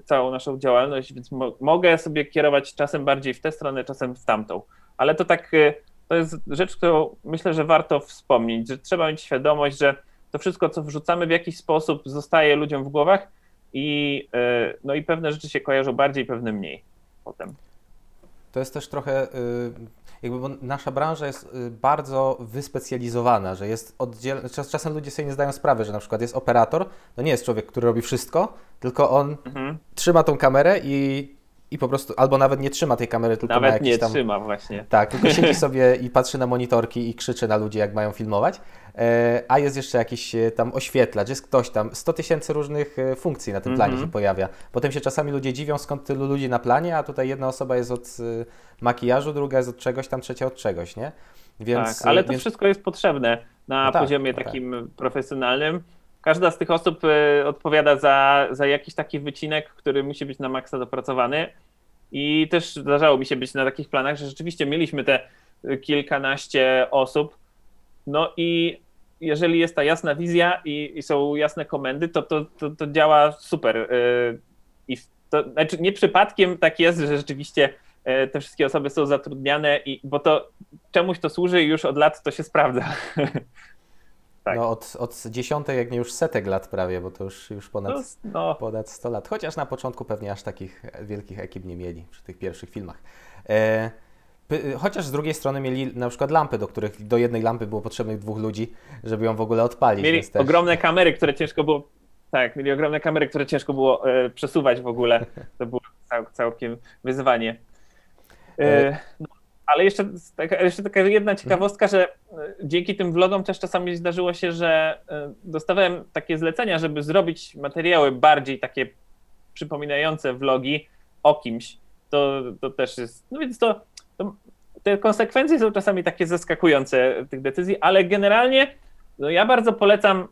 całą naszą działalność, więc mo mogę sobie kierować czasem bardziej w tę stronę, czasem w tamtą. Ale to tak, y, to jest rzecz, którą myślę, że warto wspomnieć, że trzeba mieć świadomość, że to wszystko, co wrzucamy w jakiś sposób, zostaje ludziom w głowach i, y, no i pewne rzeczy się kojarzą bardziej, pewne mniej potem. To jest też trochę, jakby bo nasza branża jest bardzo wyspecjalizowana, że jest oddzielna, czasem ludzie sobie nie zdają sprawy, że na przykład jest operator, to nie jest człowiek, który robi wszystko, tylko on mhm. trzyma tą kamerę i i po prostu albo nawet nie trzyma tej kamery, tylko nawet nie tam... trzyma właśnie. Tak, tylko siedzi [LAUGHS] sobie i patrzy na monitorki i krzyczy na ludzi, jak mają filmować. E, a jest jeszcze jakiś e, tam oświetlacz, jest ktoś tam, 100 tysięcy różnych e, funkcji na tym planie mm -hmm. się pojawia. Potem się czasami ludzie dziwią, skąd tylu ludzi na planie, a tutaj jedna osoba jest od makijażu, druga jest od czegoś tam, trzecia od czegoś, nie? Więc, tak, ale to więc... wszystko jest potrzebne na no tak, poziomie no takim tak. profesjonalnym. Każda z tych osób odpowiada za, za jakiś taki wycinek, który musi być na maksa dopracowany. I też zdarzało mi się być na takich planach, że rzeczywiście mieliśmy te kilkanaście osób. No i jeżeli jest ta jasna wizja i, i są jasne komendy, to, to, to, to działa super. Y, I to, znaczy nie przypadkiem tak jest, że rzeczywiście y, te wszystkie osoby są zatrudniane, i, bo to czemuś to służy i już od lat to się sprawdza. [LAUGHS] tak. No od, od dziesiątek, jak nie już setek lat prawie, bo to już, już ponad, no, no. ponad 100 lat. Chociaż na początku pewnie aż takich wielkich ekip nie mieli przy tych pierwszych filmach. E, Chociaż z drugiej strony mieli na przykład lampy, do których do jednej lampy było potrzebnych dwóch ludzi, żeby ją w ogóle odpalić. Mieli też... ogromne kamery, które ciężko było. Tak, mieli ogromne kamery, które ciężko było e, przesuwać w ogóle. To było cał, całkiem wyzwanie. E, e no, ale jeszcze taka, jeszcze taka jedna ciekawostka, że e, dzięki tym vlogom też czasami zdarzyło się, że e, dostawałem takie zlecenia, żeby zrobić materiały bardziej takie przypominające vlogi o kimś. To, to też jest. No więc to te konsekwencje są czasami takie zaskakujące tych decyzji, ale generalnie no ja bardzo polecam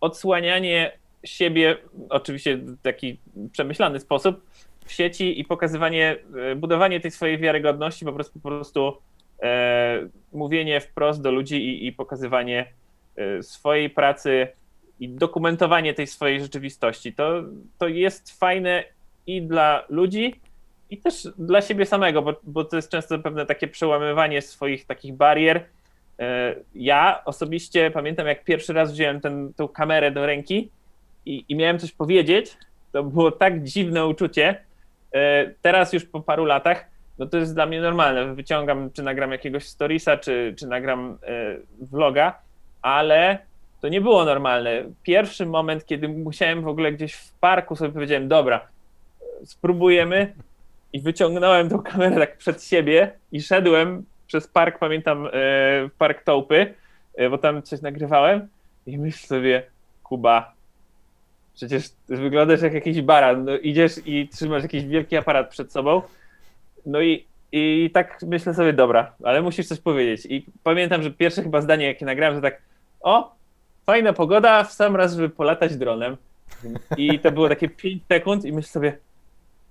odsłanianie siebie, oczywiście w taki przemyślany sposób, w sieci i pokazywanie, e, budowanie tej swojej wiarygodności, po prostu, po prostu e, mówienie wprost do ludzi i, i pokazywanie e, swojej pracy i dokumentowanie tej swojej rzeczywistości. To, to jest fajne i dla ludzi, i też dla siebie samego, bo, bo to jest często pewne takie przełamywanie swoich takich barier. E, ja osobiście pamiętam, jak pierwszy raz wziąłem tę kamerę do ręki i, i miałem coś powiedzieć, to było tak dziwne uczucie. E, teraz już po paru latach, no to jest dla mnie normalne. Wyciągam, czy nagram jakiegoś storiesa, czy, czy nagram e, vloga, ale to nie było normalne. Pierwszy moment, kiedy musiałem w ogóle gdzieś w parku sobie powiedziałem, dobra, spróbujemy, i wyciągnąłem tą kamerę tak przed siebie i szedłem przez park, pamiętam, e, park Tołpy, e, bo tam coś nagrywałem i myślę sobie, Kuba, przecież wyglądasz jak jakiś baran, no, idziesz i trzymasz jakiś wielki aparat przed sobą, no i, i tak myślę sobie, dobra, ale musisz coś powiedzieć. I pamiętam, że pierwsze chyba zdanie, jakie nagrałem, to tak, o, fajna pogoda, w sam raz, żeby polatać dronem. I to było takie 5 sekund i myślę sobie,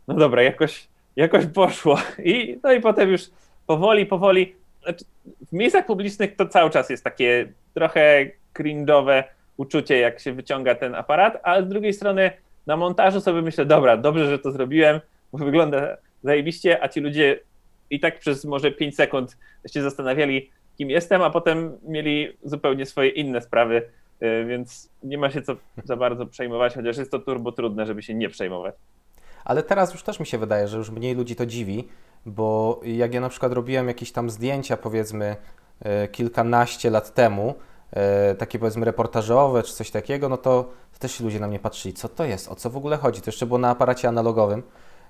no dobra, jakoś jakoś poszło. I, no i potem już powoli, powoli. Znaczy, w miejscach publicznych to cały czas jest takie trochę cringe'owe uczucie, jak się wyciąga ten aparat, ale z drugiej strony na montażu sobie myślę, dobra, dobrze, że to zrobiłem, bo wygląda zajebiście, a ci ludzie i tak przez może 5 sekund się zastanawiali, kim jestem, a potem mieli zupełnie swoje inne sprawy, y, więc nie ma się co za bardzo przejmować, chociaż jest to turbo trudne, żeby się nie przejmować. Ale teraz już też mi się wydaje, że już mniej ludzi to dziwi, bo jak ja na przykład robiłem jakieś tam zdjęcia, powiedzmy, e, kilkanaście lat temu, takie powiedzmy reportażowe czy coś takiego, no to też ludzie na mnie patrzyli, co to jest, o co w ogóle chodzi. To jeszcze było na aparacie analogowym.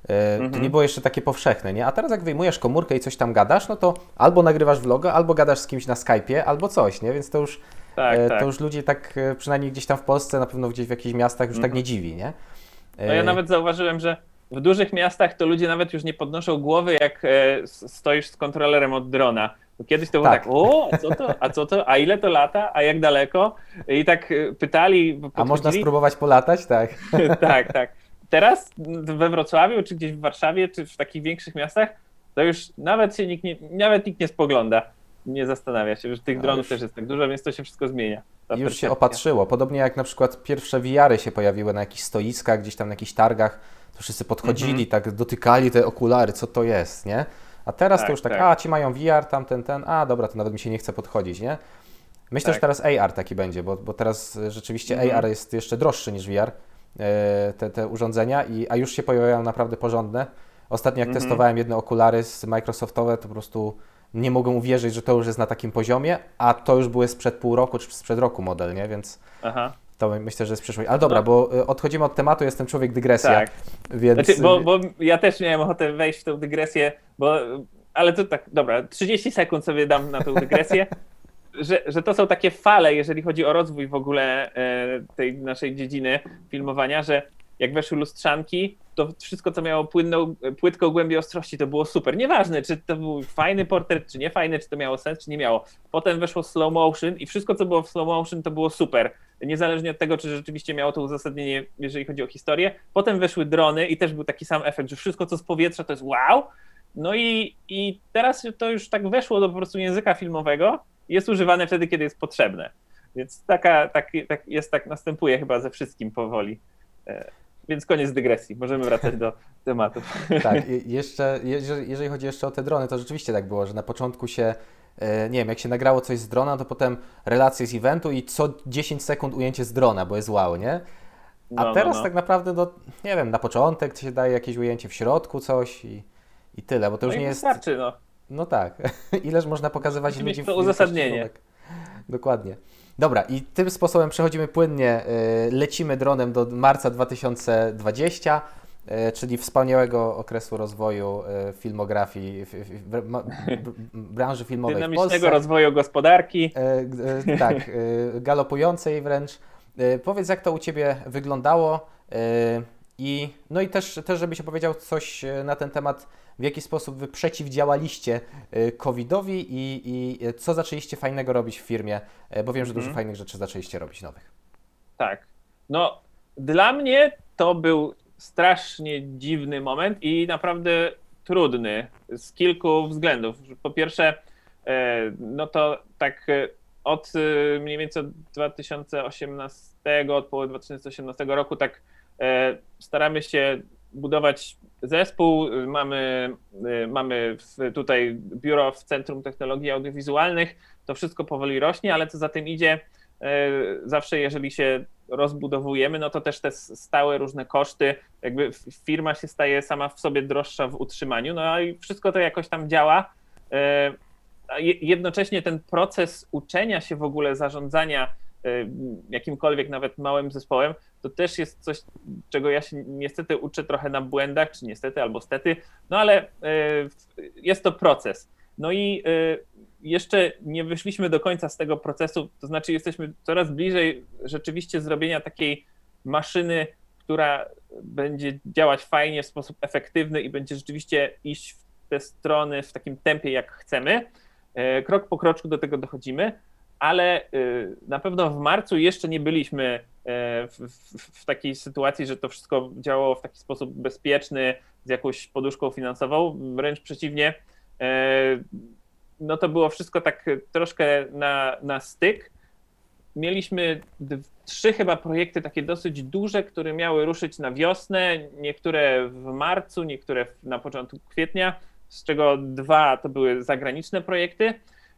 Mhm. To nie było jeszcze takie powszechne, nie? A teraz jak wyjmujesz komórkę i coś tam gadasz, no to albo nagrywasz vloga, albo gadasz z kimś na Skype'ie, albo coś, nie? Więc to już, tak, to tak. już ludzi tak, przynajmniej gdzieś tam w Polsce, na pewno gdzieś w jakichś miastach już tak mhm. tak nie dziwi, nie? No ja nawet zauważyłem, że w dużych miastach to ludzie nawet już nie podnoszą głowy, jak e, stoisz z kontrolerem od drona. Bo kiedyś to było tak, tak o, a co to, a co to, a ile to lata, a jak daleko? I tak e, pytali. A można spróbować polatać, tak? [LAUGHS] tak, [LAUGHS] tak. Teraz we Wrocławiu, czy gdzieś w Warszawie, czy w takich większych miastach, to już nawet się nikt nie, nawet nikt nie spogląda, nie zastanawia się, że tych dronów już... też jest tak dużo, więc to się wszystko zmienia. Już się opatrzyło. Podobnie jak na przykład pierwsze VR-y się pojawiły na jakichś stoiskach, gdzieś tam na jakichś targach, to wszyscy podchodzili, mm -hmm. tak dotykali te okulary, co to jest, nie? A teraz tak, to już tak, tak, a ci mają VR, tamten, ten, a dobra, to nawet mi się nie chce podchodzić, nie? Myślę, tak. że teraz AR taki będzie, bo, bo teraz rzeczywiście mm -hmm. AR jest jeszcze droższy niż VR, e, te, te urządzenia, i, a już się pojawiają naprawdę porządne. Ostatnio jak mhm. testowałem jedne okulary z Microsoftowe, to po prostu nie mogę uwierzyć, że to już jest na takim poziomie, a to już były sprzed pół roku czy sprzed roku model, nie? Więc Aha. To myślę, że jest przyszłość. Ale dobra, no. bo y, odchodzimy od tematu, jestem człowiek dygresja. Tak. Więc... Znaczy, bo, bo ja też miałem ochotę wejść w tę dygresję, bo ale to tak, dobra, 30 sekund sobie dam na tę dygresję. [LAUGHS] że, że to są takie fale, jeżeli chodzi o rozwój w ogóle e, tej naszej dziedziny filmowania, że jak weszły lustrzanki, to wszystko, co miało płynną, płytką głębię ostrości, to było super. Nieważne, czy to był fajny portret, czy nie fajny, czy to miało sens, czy nie miało. Potem weszło slow motion i wszystko, co było w slow motion, to było super. Niezależnie od tego, czy rzeczywiście miało to uzasadnienie, jeżeli chodzi o historię. Potem weszły drony i też był taki sam efekt, że wszystko, co z powietrza, to jest wow. No i, i teraz to już tak weszło do po prostu języka filmowego jest używane wtedy, kiedy jest potrzebne. Więc taka, tak, tak jest, tak następuje chyba ze wszystkim powoli. Więc koniec dygresji, możemy wracać do [LAUGHS] tematu. Tak, [LAUGHS] jeszcze, jeżeli chodzi jeszcze o te drony, to rzeczywiście tak było, że na początku się, e, nie wiem, jak się nagrało coś z drona, to potem relacje z eventu i co 10 sekund ujęcie z drona, bo jest wow, nie? A no, no teraz no, no. tak naprawdę, no, nie wiem, na początek się daje jakieś ujęcie w środku, coś i, i tyle, bo to już no nie jest... Wystarczy, no. No tak, [LAUGHS] ileż można pokazywać ludzi w to uzasadnienie. Dokładnie. Dobra, i tym sposobem przechodzimy płynnie, y, lecimy dronem do marca 2020, y, czyli wspaniałego okresu rozwoju y, filmografii, branży filmowej Dynamicznego w Polsce. rozwoju gospodarki. Tak, galopującej wręcz. Powiedz, jak to u Ciebie wyglądało i, no i też, też, żebyś opowiedział coś na ten temat, w jaki sposób Wy przeciwdziałaliście y, COVID-owi i, i co zaczęliście fajnego robić w firmie, bo wiem, że dużo mhm. fajnych rzeczy zaczęliście robić nowych. Tak. No, dla mnie to był strasznie dziwny moment i naprawdę trudny z kilku względów. Po pierwsze, e, no to tak e, od e, mniej więcej 2018, od połowy 2018 roku, tak staramy się budować zespół. Mamy, y, mamy tutaj biuro w Centrum Technologii Audiowizualnych. To wszystko powoli rośnie, ale co za tym idzie, y, zawsze jeżeli się rozbudowujemy, no to też te stałe różne koszty, jakby firma się staje sama w sobie droższa w utrzymaniu, no i wszystko to jakoś tam działa. Jednocześnie ten proces uczenia się w ogóle zarządzania jakimkolwiek nawet małym zespołem, to też jest coś, czego ja się niestety uczę trochę na błędach, czy niestety albo stety, no ale e, jest to proces. No i e, jeszcze nie wyszliśmy do końca z tego procesu, to znaczy jesteśmy coraz bliżej rzeczywiście zrobienia takiej maszyny, która będzie działać fajnie, w sposób efektywny i będzie rzeczywiście iść w te strony w takim tempie, jak chcemy. Krok po kroczku do tego dochodzimy, ale na pewno w marcu jeszcze nie byliśmy E, w, w, w, takiej sytuacji, że to wszystko działało w taki sposób bezpieczny, z jakąś poduszką finansową, wręcz przeciwnie, e, no to było wszystko tak troszkę na, na styk. Mieliśmy trzy chyba projekty takie dosyć duże, które miały ruszyć na wiosnę, niektóre w marcu, niektóre na początku kwietnia, z czego dwa to były zagraniczne projekty.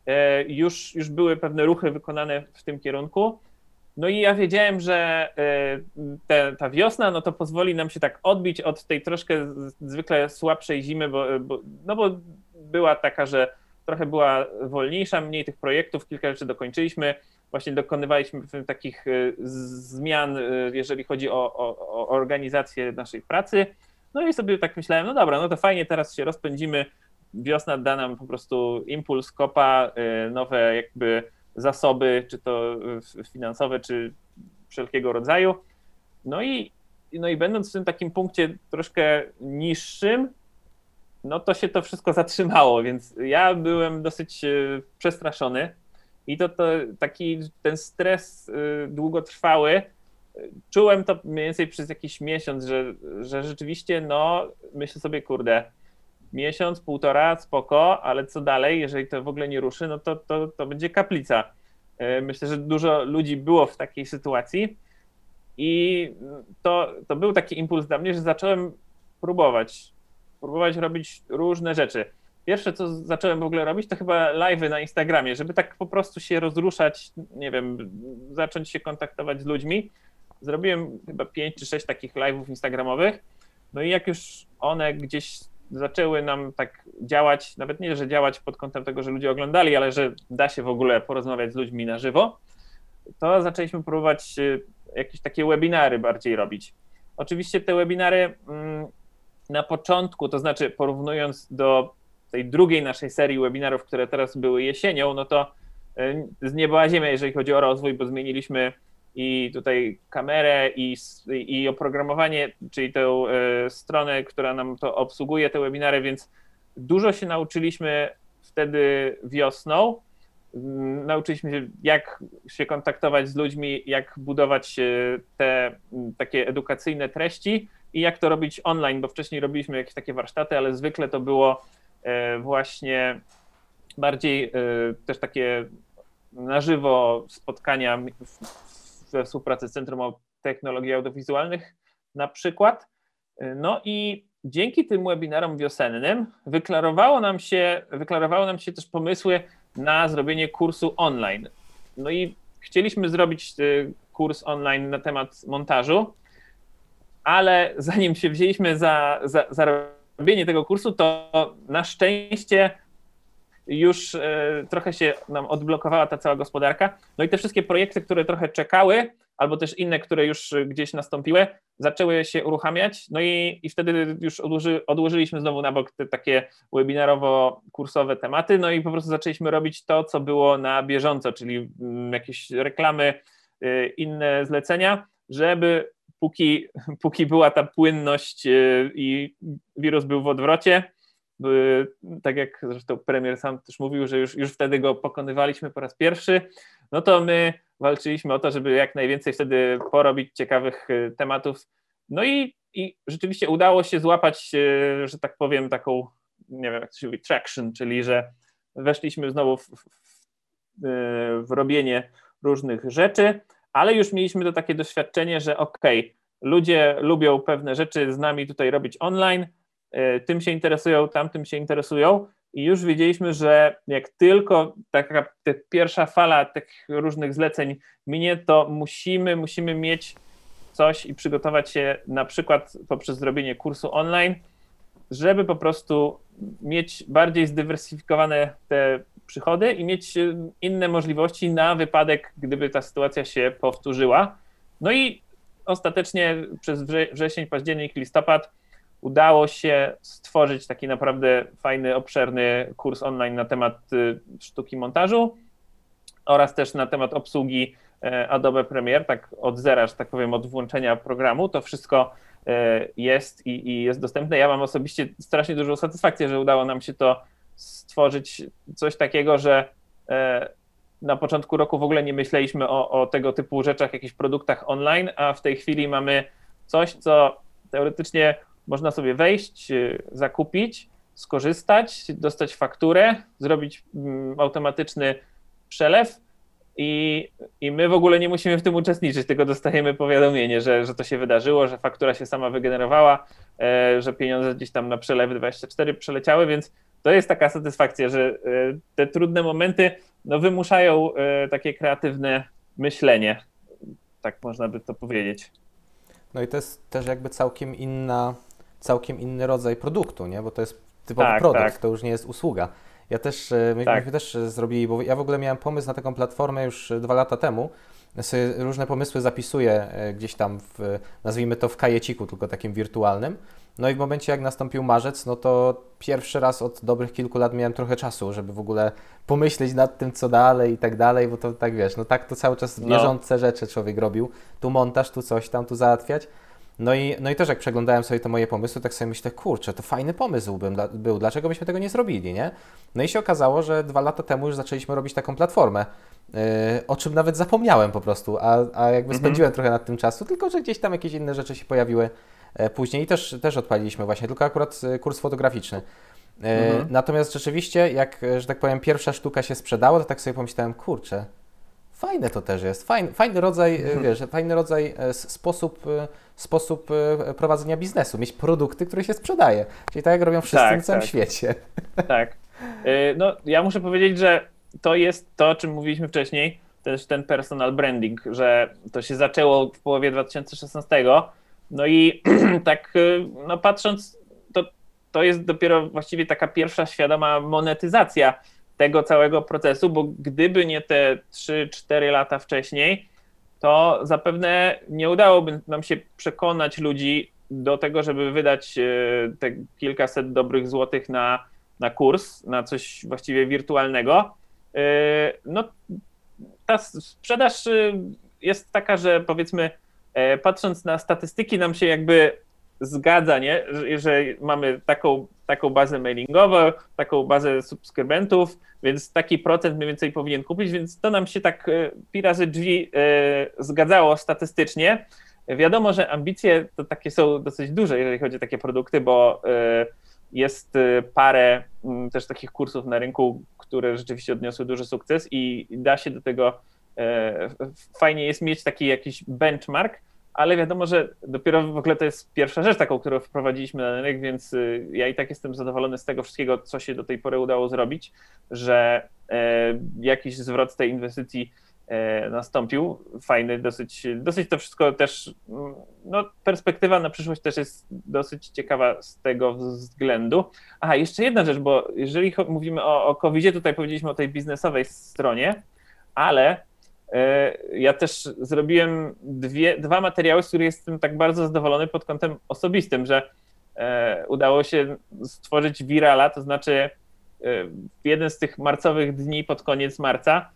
E, już, już były pewne ruchy wykonane w tym kierunku. No i ja wiedziałem, że y, te, ta wiosna, no to pozwoli nam się tak odbić od tej troszkę zwykle słabszej zimy, bo, bo, no bo była taka, że trochę była wolniejsza, mniej tych projektów, kilka rzeczy dokończyliśmy, właśnie dokonywaliśmy takich y, zmian, jeżeli chodzi o, o, o organizację naszej pracy. No i sobie tak myślałem, no dobra, no to fajnie, teraz się rozpędzimy, wiosna da nam po prostu impuls, kopa, nowe jakby zasoby, czy to finansowe, czy wszelkiego rodzaju. No i, no i będąc w tym takim punkcie troszkę niższym, no to się to wszystko zatrzymało, więc ja byłem dosyć e, przestraszony i to, to taki ten stres długotrwały, czułem to mniej więcej przez jakiś miesiąc, że, że rzeczywiście, no myślę sobie, kurde, miesiąc, półtora, spoko, ale co dalej, jeżeli to w ogóle nie ruszy, no to, to, to będzie kaplica. E, myślę, że dużo ludzi było w takiej sytuacji i to, to był taki impuls dla mnie, że zacząłem próbować, próbować robić różne rzeczy. Pierwsze, co zacząłem w ogóle robić, to chyba live'y na Instagramie, żeby tak po prostu się rozruszać, nie wiem, zacząć się kontaktować z ludźmi. Zrobiłem chyba pięć czy sześć takich live'ów instagramowych, no i jak już one gdzieś zaczęły nam tak działać, nawet nie, że działać pod kątem tego, że ludzie oglądali, ale że da się w ogóle porozmawiać z ludźmi na żywo, to zaczęliśmy próbować jakieś takie webinary bardziej robić. Oczywiście te webinary mm, na początku, to znaczy porównując do tej drugiej naszej serii webinarów, które teraz były jesienią, no to e, z nieba ziemia, jeżeli chodzi o rozwój, bo zmieniliśmy i tutaj kamerę i, i oprogramowanie, czyli tę e, stronę, która nam to obsługuje, te webinary, więc dużo się nauczyliśmy wtedy wiosną. Mm, nauczyliśmy się, jak się kontaktować z ludźmi, jak budować e, te takie edukacyjne treści i jak to robić online, bo wcześniej robiliśmy jakieś takie warsztaty, ale zwykle to było e, właśnie bardziej też takie na żywo spotkania we współpracy z Centrum Technologii Audiowizualnych na przykład. No i dzięki tym webinarom wiosennym wyklarowało nam się, wyklarowało nam się też pomysły na zrobienie kursu online. No i chcieliśmy zrobić y, kurs online na temat montażu, ale zanim się wzięliśmy za, za, za robienie tego kursu, to na szczęście już e, trochę się nam odblokowała ta cała gospodarka. No i te wszystkie projekty, które trochę czekały, albo też inne, które już gdzieś nastąpiły, zaczęły się uruchamiać. No i, i wtedy już odłoży, odłożyliśmy znowu na bok te takie webinarowo-kursowe tematy. No i po prostu zaczęliśmy robić to, co było na bieżąco, czyli mm, jakieś reklamy, e, inne zlecenia, żeby póki, [LAUGHS] póki była ta płynność e, i wirus był w odwrocie, tak jak zresztą premier sam też mówił, że już, już wtedy go pokonywaliśmy po raz pierwszy, no to my walczyliśmy o to, żeby jak najwięcej wtedy porobić ciekawych y, tematów. No i, i rzeczywiście udało się złapać, y, że tak powiem, taką, nie wiem jak to się mówi, traction, czyli że weszliśmy znowu w, w, w y, robienie różnych rzeczy, ale już mieliśmy to takie doświadczenie, że okej, okay, ludzie lubią pewne rzeczy z nami tutaj robić online, tym się interesują, tamtym się interesują i już wiedzieliśmy, że jak tylko taka ta pierwsza fala tych różnych zleceń minie, to musimy, musimy mieć coś i przygotować się na przykład poprzez zrobienie kursu online, żeby po prostu mieć bardziej zdywersyfikowane te przychody i mieć inne możliwości na wypadek, gdyby ta sytuacja się powtórzyła. No i ostatecznie przez wrzesień, październik, listopad udało się stworzyć taki naprawdę fajny, obszerny kurs online na temat y, sztuki montażu oraz też na temat obsługi e, Adobe Premiere, tak od zera, że tak powiem, od włączenia programu. To wszystko e, jest i, i jest dostępne. Ja mam osobiście strasznie dużą satysfakcję, że udało nam się to stworzyć coś takiego, że e, na początku roku w ogóle nie myśleliśmy o, o tego typu rzeczach, jakichś produktach online, a w tej chwili mamy coś, co teoretycznie można sobie wejść, y, zakupić, skorzystać, dostać fakturę, zrobić mm, automatyczny przelew i, i my w ogóle nie musimy w tym uczestniczyć, tylko dostajemy powiadomienie, że, że to się wydarzyło, że faktura się sama wygenerowała, e, że pieniądze gdzieś tam na przelewy 24 przeleciały, więc to jest taka satysfakcja, że e, te trudne momenty no, wymuszają e, takie kreatywne myślenie, tak można by to powiedzieć. No i to jest też jakby całkiem inna całkiem inny rodzaj produktu, nie? Bo to jest typowy tak, produkt, tak. to już nie jest usługa. Ja też, e, my, tak. myśmy też zrobili, bo ja w ogóle miałem pomysł na taką platformę już dwa lata temu. Sobie różne pomysły zapisuję e, gdzieś tam, w, nazwijmy to w kajeciku, tylko takim wirtualnym. No i w momencie, jak nastąpił marzec, no to pierwszy raz od dobrych kilku lat miałem trochę czasu, żeby w ogóle pomyśleć nad tym, co dalej i tak dalej, bo to tak wiesz, no tak to cały czas no. bieżące no. rzeczy człowiek robił. Tu montaż, tu coś tam, tu załatwiać. No i, no i też jak przeglądałem sobie te moje pomysły, tak sobie myślę, kurczę, to fajny pomysł bym, był, dlaczego byśmy tego nie zrobili, nie? No i się okazało, że dwa lata temu już zaczęliśmy robić taką platformę, yy, o czym nawet zapomniałem po prostu, a, a jakby mhm. spędziłem trochę nad tym czasu, tylko że gdzieś tam jakieś inne rzeczy się pojawiły e, później i też, też odpaliliśmy właśnie, tylko akurat e, kurs fotograficzny. E, mhm. Natomiast rzeczywiście, jak, że tak powiem, pierwsza sztuka się sprzedała, to tak sobie pomyślałem, kurczę, Fajne to też jest. Fajny, fajny rodzaj, mhm. wiesz, fajny rodzaj, e, sposób, e, sposób prowadzenia biznesu. Mieć produkty, które się sprzedaje. Czyli tak jak robią wszyscy tak, na całym tak. świecie. Tak. No, ja muszę powiedzieć, że to jest to, o czym mówiliśmy wcześniej, też ten personal branding, że to się zaczęło w połowie 2016. No i [CLEARS THROAT] tak, no patrząc, to to jest dopiero właściwie taka pierwsza świadoma monetyzacja tego całego procesu, bo gdyby nie te 3-4 lata wcześniej, to zapewne nie udałoby nam się przekonać ludzi do tego, żeby wydać e, te kilkaset dobrych złotych na, na kurs, na coś właściwie wirtualnego. E, no, ta sprzedaż e, jest taka, że powiedzmy, patrząc na statystyki, nam się jakby zgadza, nie? Że, że mamy taką, taką bazę mailingową, taką bazę subskrybentów, więc taki procent mniej więcej powinien kupić, więc to nam się tak e, pi razy drzwi e, zgadzało statystycznie. Wiadomo, że ambicje to takie są dosyć duże, jeżeli chodzi o takie produkty, bo e, jest parę też takich kursów na rynku, które rzeczywiście odniosły duży sukces i da się do tego fajnie jest mieć taki jakiś benchmark, ale wiadomo, że dopiero w ogóle to jest pierwsza rzecz taką, którą wprowadziliśmy na rynek, więc y, ja i tak jestem zadowolony z tego wszystkiego, co się do tej pory udało zrobić, że e, jakiś zwrot tej inwestycji e, nastąpił. Fajny, dosyć, dosyć to wszystko też, mm, no perspektywa na przyszłość też jest dosyć ciekawa z tego względu. Aha, jeszcze jedna rzecz, bo jeżeli mówimy o, o COVID-zie, tutaj powiedzieliśmy o tej biznesowej stronie, ale ja też zrobiłem dwie, dwa materiały, z których jestem tak bardzo zadowolony pod kątem osobistym, że e, udało się stworzyć virala, to znaczy e, w jeden z tych marcowych dni pod koniec marca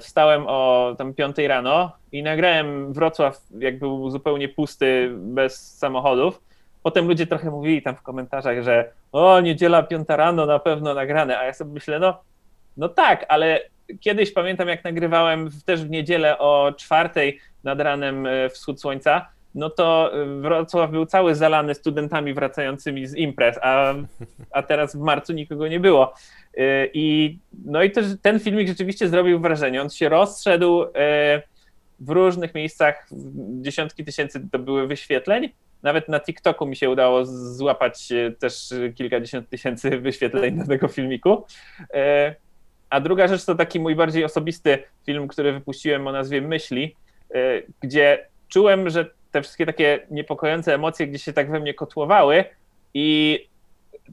wstałem o tam 5 rano i nagrałem Wrocław, jak był zupełnie pusty, bez samochodów. Potem ludzie trochę mówili tam w komentarzach, że o, niedziela 5 rano na pewno nagrane, a ja sobie myślę, no, no tak, ale kiedyś pamiętam, jak nagrywałem też w niedzielę o czwartej nad ranem e, wschód słońca, no to e, Wrocław był cały zalany studentami wracającymi z imprez, a, a teraz w marcu nikogo nie było. E, I, no i też ten filmik rzeczywiście zrobił wrażenie. On się rozszedł w różnych miejscach, dziesiątki tysięcy to były wyświetleń. Nawet na TikToku mi się udało złapać też kilkadziesiąt tysięcy wyświetleń do tego filmiku. A druga rzecz to taki mój bardziej osobisty film, który wypuściłem o nazwie Myśli, y, gdzie czułem, że te wszystkie takie niepokojące emocje gdzieś się tak we mnie kotłowały i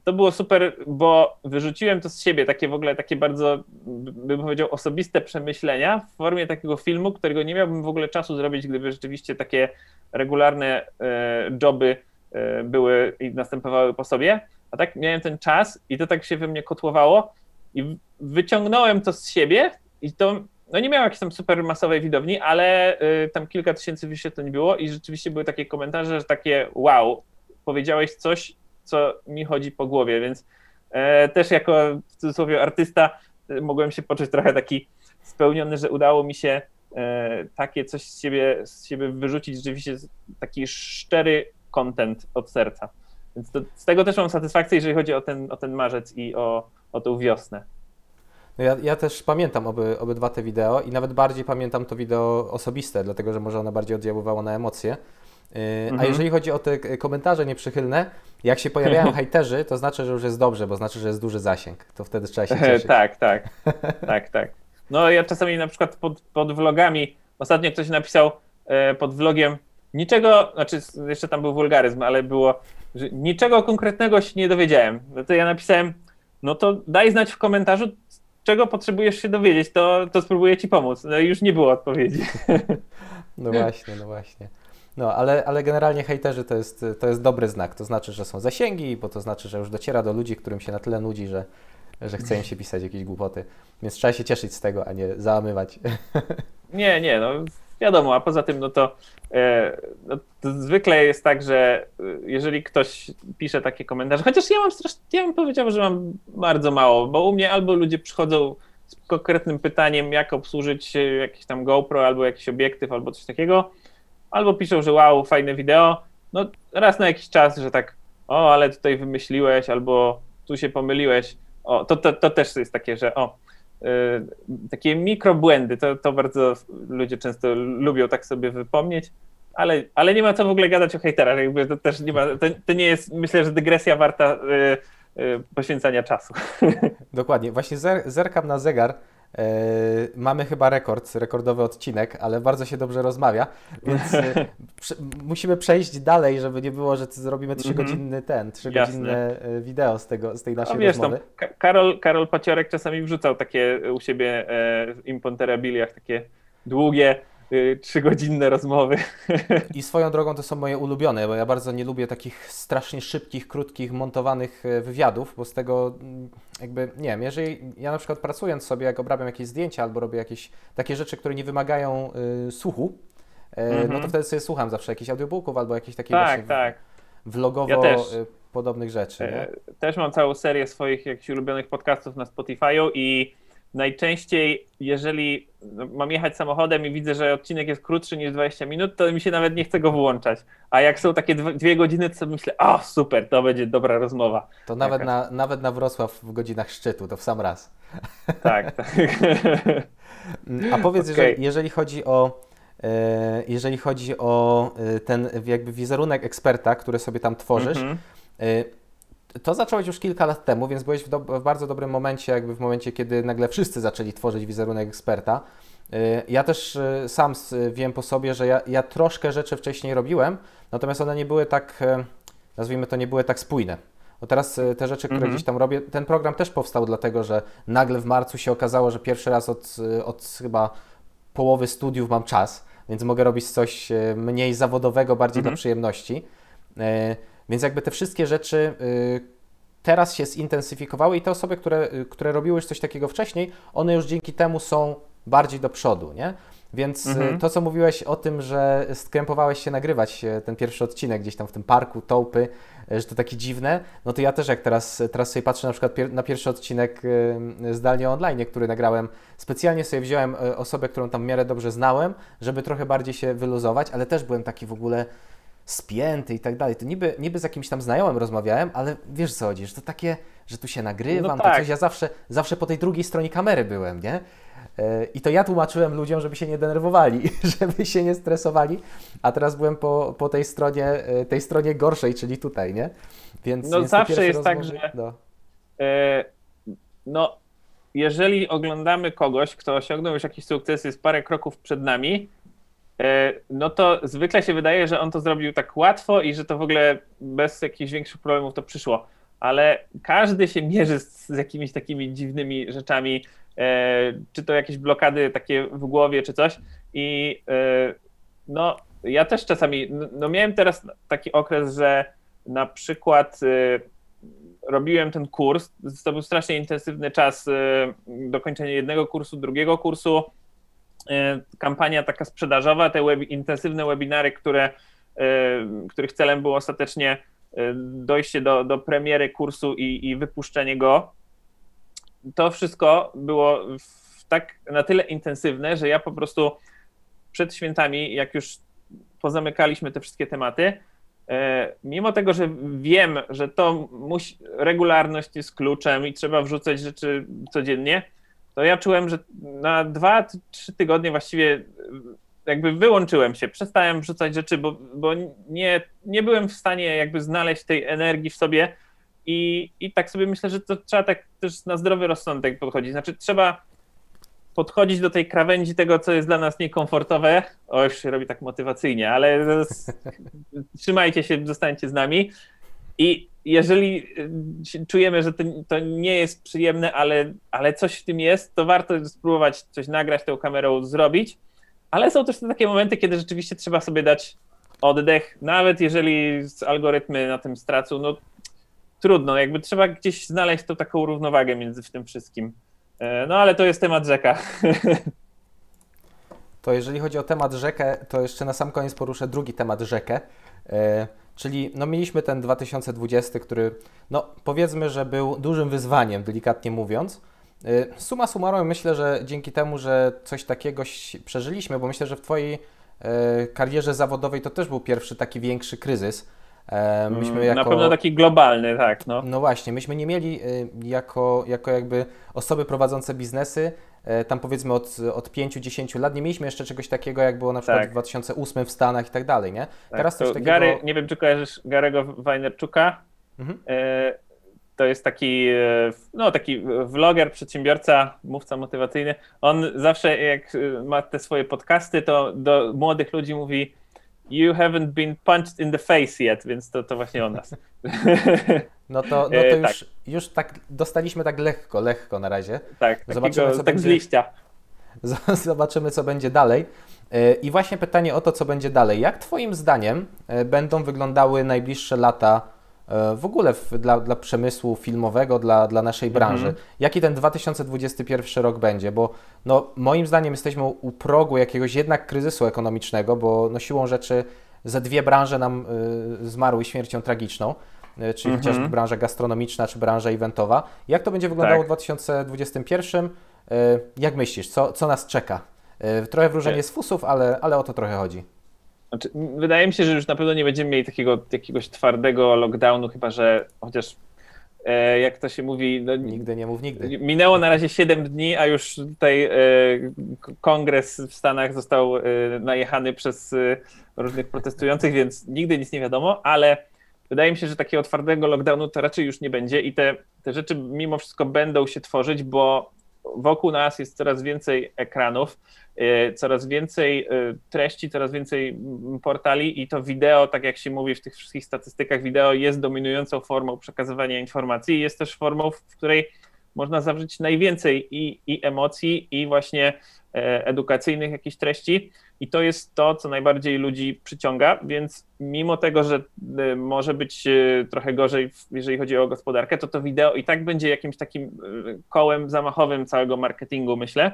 to było super, bo wyrzuciłem to z siebie, takie w ogóle takie bardzo, bym powiedział, osobiste przemyślenia w formie takiego filmu, którego nie miałbym w ogóle czasu zrobić, gdyby rzeczywiście takie regularne e, joby e, były i następowały po sobie. A tak miałem ten czas i to tak się we mnie kotłowało i wyciągnąłem to z siebie i to no nie miał jakiejś tam super masowej widowni, ale y, tam kilka tysięcy wyświetleń było i rzeczywiście były takie komentarze, że takie wow, powiedziałeś coś, co mi chodzi po głowie, więc e, też jako w cudzysłowie artysta e, mogłem się poczuć trochę taki spełniony, że udało mi się e, takie coś z siebie, z siebie wyrzucić, rzeczywiście taki szczery content od serca. Więc to, z tego też mam satysfakcję, jeżeli chodzi o ten, o ten marzec i o, o tą wiosnę. No ja, ja też pamiętam oby, obydwa te wideo i nawet bardziej pamiętam to wideo osobiste, dlatego że może ono bardziej oddziaływało na emocje. Yy, mhm. A jeżeli chodzi o te komentarze nieprzychylne, jak się pojawiają [LAUGHS] hejterzy, to znaczy, że już jest dobrze, bo znaczy, że jest duży zasięg. To wtedy trzeba się cieszyć. tak, tak, [LAUGHS] tak, tak. No ja czasami na przykład pod, pod vlogami, ostatnio ktoś napisał e, pod vlogiem niczego, znaczy jeszcze tam był wulgaryzm, ale było, że niczego konkretnego się nie dowiedziałem. No to ja napisałem, no to daj znać w komentarzu, czego potrzebujesz się dowiedzieć, to, to spróbuję ci pomóc. No i już nie było odpowiedzi. [LAUGHS] No właśnie, no właśnie. No, ale, ale generalnie hejterzy to jest, to jest dobry znak. To znaczy, że są zasięgi, bo to znaczy, że już dociera do ludzi, którym się na tyle nudzi, że, że chce im się pisać jakieś głupoty. Więc trzeba się cieszyć z tego, a nie załamywać. [LAUGHS] Nie, nie, no wiadomo, a poza tym, no to, e, no to zwykle jest tak, że e, jeżeli ktoś pisze takie komentarze, chociaż ja mam strasznie, ja bym powiedział, że mam bardzo mało, bo u mnie albo ludzie przychodzą z konkretnym pytaniem, jak obsłużyć jakiś tam GoPro, albo jakiś obiektyw, albo coś takiego, albo piszą, że wow, fajne wideo, no raz na jakiś czas, że tak, o, ale tutaj wymyśliłeś, albo tu się pomyliłeś, o, to, to, to też jest takie, że o, takie mikrobłędy, to, to bardzo ludzie często lubią tak sobie wypomnieć, ale, ale nie ma co w ogóle gadać o hejterach, jakby to też nie ma, to, to nie jest, myślę, że dygresja warta y, y, poświęcania czasu. [LAUGHS] Dokładnie, właśnie zer, zerkam na zegar, mamy chyba rekord, rekordowy odcinek, ale bardzo się dobrze rozmawia, więc [LAUGHS] prze, musimy przejść dalej, żeby nie było, że zrobimy trzygodzinny ten, trzygodzinne wideo z, tego, z tej naszej no, wiesz, rozmowy. Karol, Karol Paciorek czasami wrzucał takie u siebie e, imponterabiliach, takie długie, trzygodzinne rozmowy. [LAUGHS] I swoją drogą to są moje ulubione, bo ja bardzo nie lubię takich strasznie szybkich, krótkich, montowanych e, wywiadów, bo z tego mm, jakby, nie wiem, jeżeli ja na przykład pracując sobie, jak obrabiam jakieś zdjęcia albo robię jakieś takie rzeczy, które nie wymagają y, słuchu, mm -hmm. no to mhm. wtedy sobie słucham zawsze jakichś audiobooków albo jakichś takich tak, tak. vlogowo ja też. podobnych rzeczy. Nie? Też mam całą serię swoich jakichś ulubionych podcastów na Spotify'u i najczęściej, jeżeli mam jechać samochodem i widzę, że odcinek jest krótszy niż 20 minut, to mi się nawet nie chce go wyłączać. A jak są takie dwie godziny, to myślę, o super, to będzie dobra rozmowa. To nawet na, nawet na Wrocław w godzinach szczytu, to w sam raz. Tak, [LAUGHS] tak. A powiedz, okay. jeżeli, jeżeli chodzi o e, jeżeli chodzi o e, ten jakby wizerunek eksperta, który sobie tam tworzysz, mm -hmm to zacząłeś już kilka lat temu, więc byłeś w, do, w, bardzo dobrym momencie, jakby w momencie, kiedy nagle wszyscy zaczęli tworzyć wizerunek eksperta. Y, ja też y, sam wiem po sobie, że ja, ja troszkę rzeczy wcześniej robiłem, natomiast one nie były tak, y, nazwijmy to, nie były tak spójne. Bo teraz te rzeczy, które mhm. gdzieś tam robię, ten program też powstał dlatego, że nagle w marcu się okazało, że pierwszy raz od, od chyba połowy studiów mam czas, więc mogę robić coś mniej zawodowego, bardziej mhm. dla przyjemności. Więc jakby te wszystkie rzeczy y, teraz się zintensyfikowały i te osoby, które, y, które robiły już coś takiego wcześniej, one już dzięki temu są bardziej do przodu, nie? Więc y, mhm. to, co mówiłeś o tym, że skrępowałeś się nagrywać ten pierwszy odcinek gdzieś tam w tym parku, tołpy, że to takie dziwne, no to ja też jak teraz, teraz sobie patrzę na przykład na pierwszy odcinek zdalnie online, który nagrałem, specjalnie sobie wziąłem osobę, którą tam w miarę dobrze znałem, żeby trochę bardziej się wyluzować, ale też byłem taki w ogóle spięty i tak dalej. To niby, niby z jakimś tam znajomym rozmawiałem, ale wiesz co chodzi, że to takie, że tu się nagrywam, no tak. to coś, ja zawsze, zawsze po tej drugiej stronie kamery byłem, nie? E, I to ja tłumaczyłem ludziom, żeby się nie denerwowali, [LAUGHS] żeby się nie stresowali, a teraz byłem po, po tej stronie, e, tej stronie gorszej, czyli tutaj, nie? Więc, no zawsze jest tak, rozmowy, tak, że no. E, no, jeżeli oglądamy kogoś, kto osiągnął już jakiś sukces, jest parę kroków przed nami, no to zwykle się wydaje, że on to zrobił tak łatwo i że to w ogóle bez jakichś większych problemów to przyszło. Ale każdy się mierzy z, z jakimiś takimi dziwnymi rzeczami, e, czy to jakieś blokady takie w głowie, czy coś. I e, no, ja też czasami, no miałem teraz taki okres, że na przykład robiłem ten kurs, to był strasznie intensywny czas dokończenia jednego kursu, drugiego kursu, E, kampania taka sprzedażowa, te web, intensywne webinary, które, e, których celem było ostatecznie e, dojście do, do premiery kursu i, i wypuszczenie go. To wszystko było tak na tyle intensywne, że ja po prostu przed świętami, jak już pozamykaliśmy te wszystkie tematy, mimo tego, że wiem, że to musi, regularność jest kluczem i trzeba wrzucać rzeczy codziennie, to ja czułem, że na dwa, trzy tygodnie właściwie jakby wyłączyłem się, przestałem wrzucać rzeczy, bo, bo nie, nie byłem w stanie jakby znaleźć tej energii w sobie i, i tak sobie myślę, że to trzeba tak też na zdrowy rozsądek podchodzić. Znaczy trzeba podchodzić do tej krawędzi tego, co jest dla nas niekomfortowe. O, już się robi tak motywacyjnie, ale [LAUGHS] trzymajcie się, zostańcie z nami. I jeżeli y, czujemy, że to, to, nie jest przyjemne, ale, ale coś w tym jest, to warto spróbować coś nagrać tą kamerą, zrobić. Ale są też te takie momenty, kiedy rzeczywiście trzeba sobie dać oddech, nawet jeżeli algorytmy na tym stracą, no trudno, jakby trzeba gdzieś znaleźć tą taką równowagę między tym wszystkim. E, no ale to jest temat rzeka. To jeżeli chodzi o temat rzekę, to jeszcze na sam koniec poruszę drugi temat rzekę. Czyli no, mieliśmy ten 2020, który no, powiedzmy, że był dużym wyzwaniem, delikatnie mówiąc. Y, suma summarum, myślę, że dzięki temu, że coś takiego przeżyliśmy, bo myślę, że w Twojej y, karierze zawodowej to też był pierwszy taki większy kryzys. E, myśmy mm, jako, Na pewno taki globalny, tak. No. no właśnie, myśmy nie mieli y, jako, jako jakby osoby prowadzące biznesy tam powiedzmy od, od 5-10 lat nie mieliśmy jeszcze czegoś takiego, jak było na przykład tak. w 2008 w Stanach i tak dalej, nie? Tak, Teraz coś takiego... Gary, nie wiem, czy kojarzysz Garego Wajnerczuka. Mhm. E, to jest taki, no, taki vloger, przedsiębiorca, mówca motywacyjny. On zawsze, jak ma te swoje podcasty, to do młodych ludzi mówi: You haven't been punched in the face yet, więc to, to właśnie o nas. [LAUGHS] No to, no to już, tak. już tak dostaliśmy tak lekko, lekko na razie. Tak, Zobaczymy, takiego, co tak będzie... z liścia. [LAUGHS] Zobaczymy, co będzie dalej. E, I właśnie pytanie o to, co będzie dalej. Jak Twoim zdaniem e, będą wyglądały najbliższe lata e, w ogóle w, dla, dla przemysłu filmowego, dla, dla naszej branży? Mhm. Jaki ten 2021 rok będzie? Bo no, moim zdaniem jesteśmy u progu jakiegoś jednak kryzysu ekonomicznego, bo no, siłą rzeczy ze dwie branże nam y, zmarły śmiercią tragiczną czyli mhm. chociażby branża gastronomiczna czy branża eventowa. Jak to będzie wyglądało tak. w 2021? Jak myślisz, co, co nas czeka? E, trochę wróżenie z fusów, ale, ale o to trochę chodzi. Znaczy, wydaje mi się, że już na pewno nie będziemy mieli takiego jakiegoś twardego lockdownu, chyba że chociaż e, jak to się mówi. No, nigdy nie mów nigdy. Minęło na razie 7 dni, a już tutaj e, kongres w Stanach został najechany przez różnych protestujących, więc nigdy nic nie wiadomo, ale wydaje mi się, że takiego twardego lockdownu to raczej już nie będzie i te, te rzeczy mimo wszystko będą się tworzyć, bo wokół nas jest coraz więcej ekranów, e, coraz więcej e, treści, coraz więcej portali i to wideo, tak jak się mówi w tych wszystkich statystykach, wideo jest dominującą formą przekazywania informacji. I jest też formą, w której można zawrzeć najwięcej i, i emocji, i właśnie e, edukacyjnych jakichś treści. I to jest to, co najbardziej ludzi przyciąga, więc mimo tego, że e, może być e, trochę gorzej, jeżeli chodzi o gospodarkę, to to wideo i tak będzie jakimś takim kołem zamachowym całego marketingu, myślę.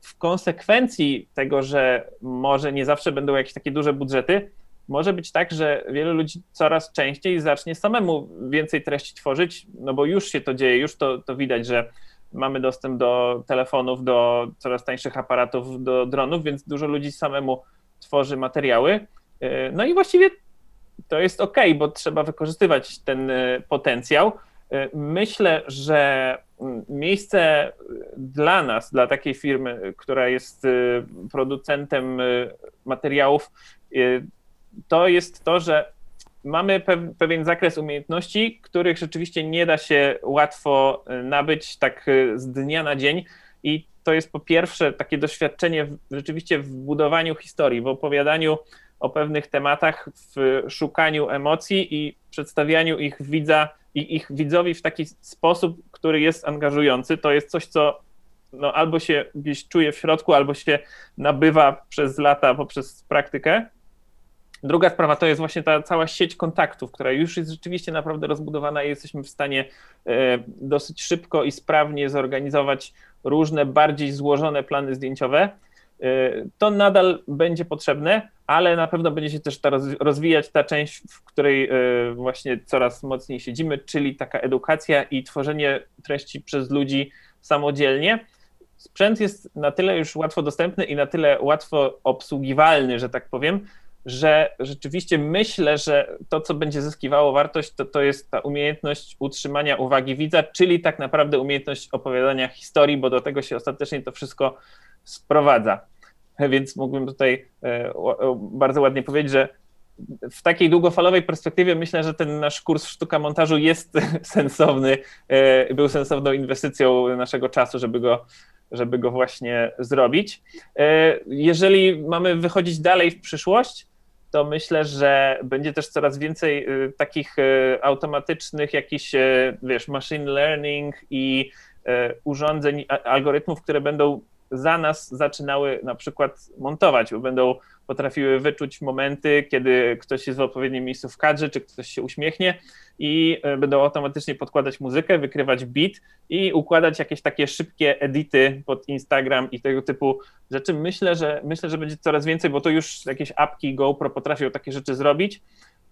W konsekwencji tego, że może nie zawsze będą jakieś takie duże budżety, może być tak, że wielu ludzi coraz częściej zacznie samemu więcej treści tworzyć, no bo już się to dzieje, już to, to widać, że mamy dostęp do telefonów, do coraz tańszych aparatów, do dronów, więc dużo ludzi samemu tworzy materiały. E, no i właściwie to jest ok, bo trzeba wykorzystywać ten e, potencjał. E, myślę, że mm, miejsce dla nas, dla takiej firmy, która jest producentem materiałów, to jest to, że mamy pewien zakres umiejętności, których rzeczywiście nie da się łatwo e, nabyć tak e, z dnia na dzień. I to jest po pierwsze takie doświadczenie w, rzeczywiście w budowaniu historii, w opowiadaniu o pewnych tematach, w szukaniu emocji i przedstawianiu ich widza i ich widzowi w taki sposób, który jest angażujący. To jest coś, co no, albo się gdzieś czuje w środku, albo się nabywa przez lata poprzez praktykę. Druga sprawa to jest właśnie ta cała sieć kontaktów, która już jest rzeczywiście naprawdę rozbudowana i jesteśmy w stanie e, dosyć szybko i sprawnie zorganizować różne bardziej złożone plany zdjęciowe. E, to nadal będzie potrzebne, ale na pewno będzie się też ta rozwijać ta część, w której e, właśnie coraz mocniej siedzimy, czyli taka edukacja i tworzenie treści przez ludzi samodzielnie. Sprzęt jest na tyle już łatwo dostępny i na tyle łatwo obsługiwalny, że tak powiem, że rzeczywiście myślę, że to, co będzie zyskiwało wartość, to, to jest ta umiejętność utrzymania uwagi widza, czyli tak naprawdę umiejętność opowiadania historii, bo do tego się ostatecznie to wszystko sprowadza. Więc mógłbym tutaj e, bardzo ładnie powiedzieć, że w takiej długofalowej perspektywie myślę, że ten nasz kurs sztuka montażu jest [LAUGHS] sensowny, e, był sensowną inwestycją naszego czasu, żeby go żeby go właśnie zrobić. E, jeżeli mamy wychodzić dalej w przyszłość, to myślę, że będzie też coraz więcej y, takich y, automatycznych jakichś, y, wiesz, machine learning i urządzeń, algorytmów, które będą za nas zaczynały na przykład montować, bo będą potrafiły wyczuć momenty, kiedy ktoś jest w odpowiednim miejscu w kadrze, czy ktoś się uśmiechnie i e, będą automatycznie podkładać muzykę, wykrywać beat i układać jakieś takie szybkie edity pod Instagram i tego typu rzeczy. Myślę, że myślę, że będzie coraz więcej, bo to już jakieś apki GoPro potrafią takie rzeczy zrobić.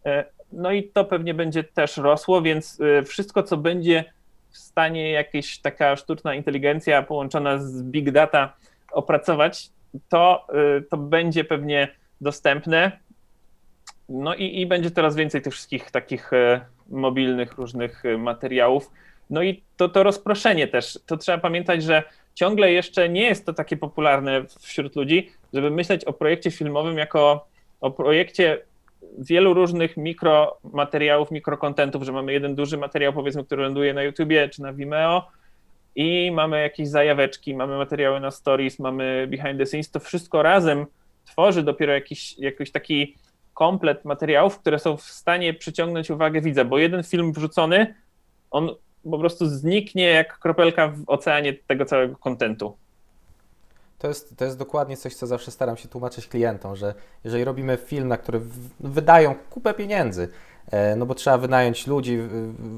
E, no i to pewnie będzie też rosło, więc e, wszystko, co będzie w stanie jakaś taka sztuczna inteligencja połączona z big data opracować, to, y, to będzie pewnie dostępne. No i, i będzie coraz więcej tych wszystkich takich e, mobilnych różnych e, materiałów. No i to, to rozproszenie też. To trzeba pamiętać, że ciągle jeszcze nie jest to takie popularne wśród ludzi, żeby myśleć o projekcie filmowym jako o projekcie wielu różnych mikromateriałów, mikrokontentów, że mamy jeden duży materiał, powiedzmy, który ląduje na YouTubie czy na Vimeo i mamy jakieś zajaweczki, mamy materiały na stories, mamy behind the scenes, to wszystko razem tworzy dopiero jakiś, jakiś taki komplet materiałów, które są w stanie przyciągnąć uwagę widza, bo jeden film wrzucony, on po prostu zniknie jak kropelka w oceanie tego całego kontentu. To jest, to jest dokładnie coś, co zawsze staram się tłumaczyć klientom, że jeżeli robimy film, na który wydają kupę pieniędzy, e, no bo trzeba wynająć ludzi,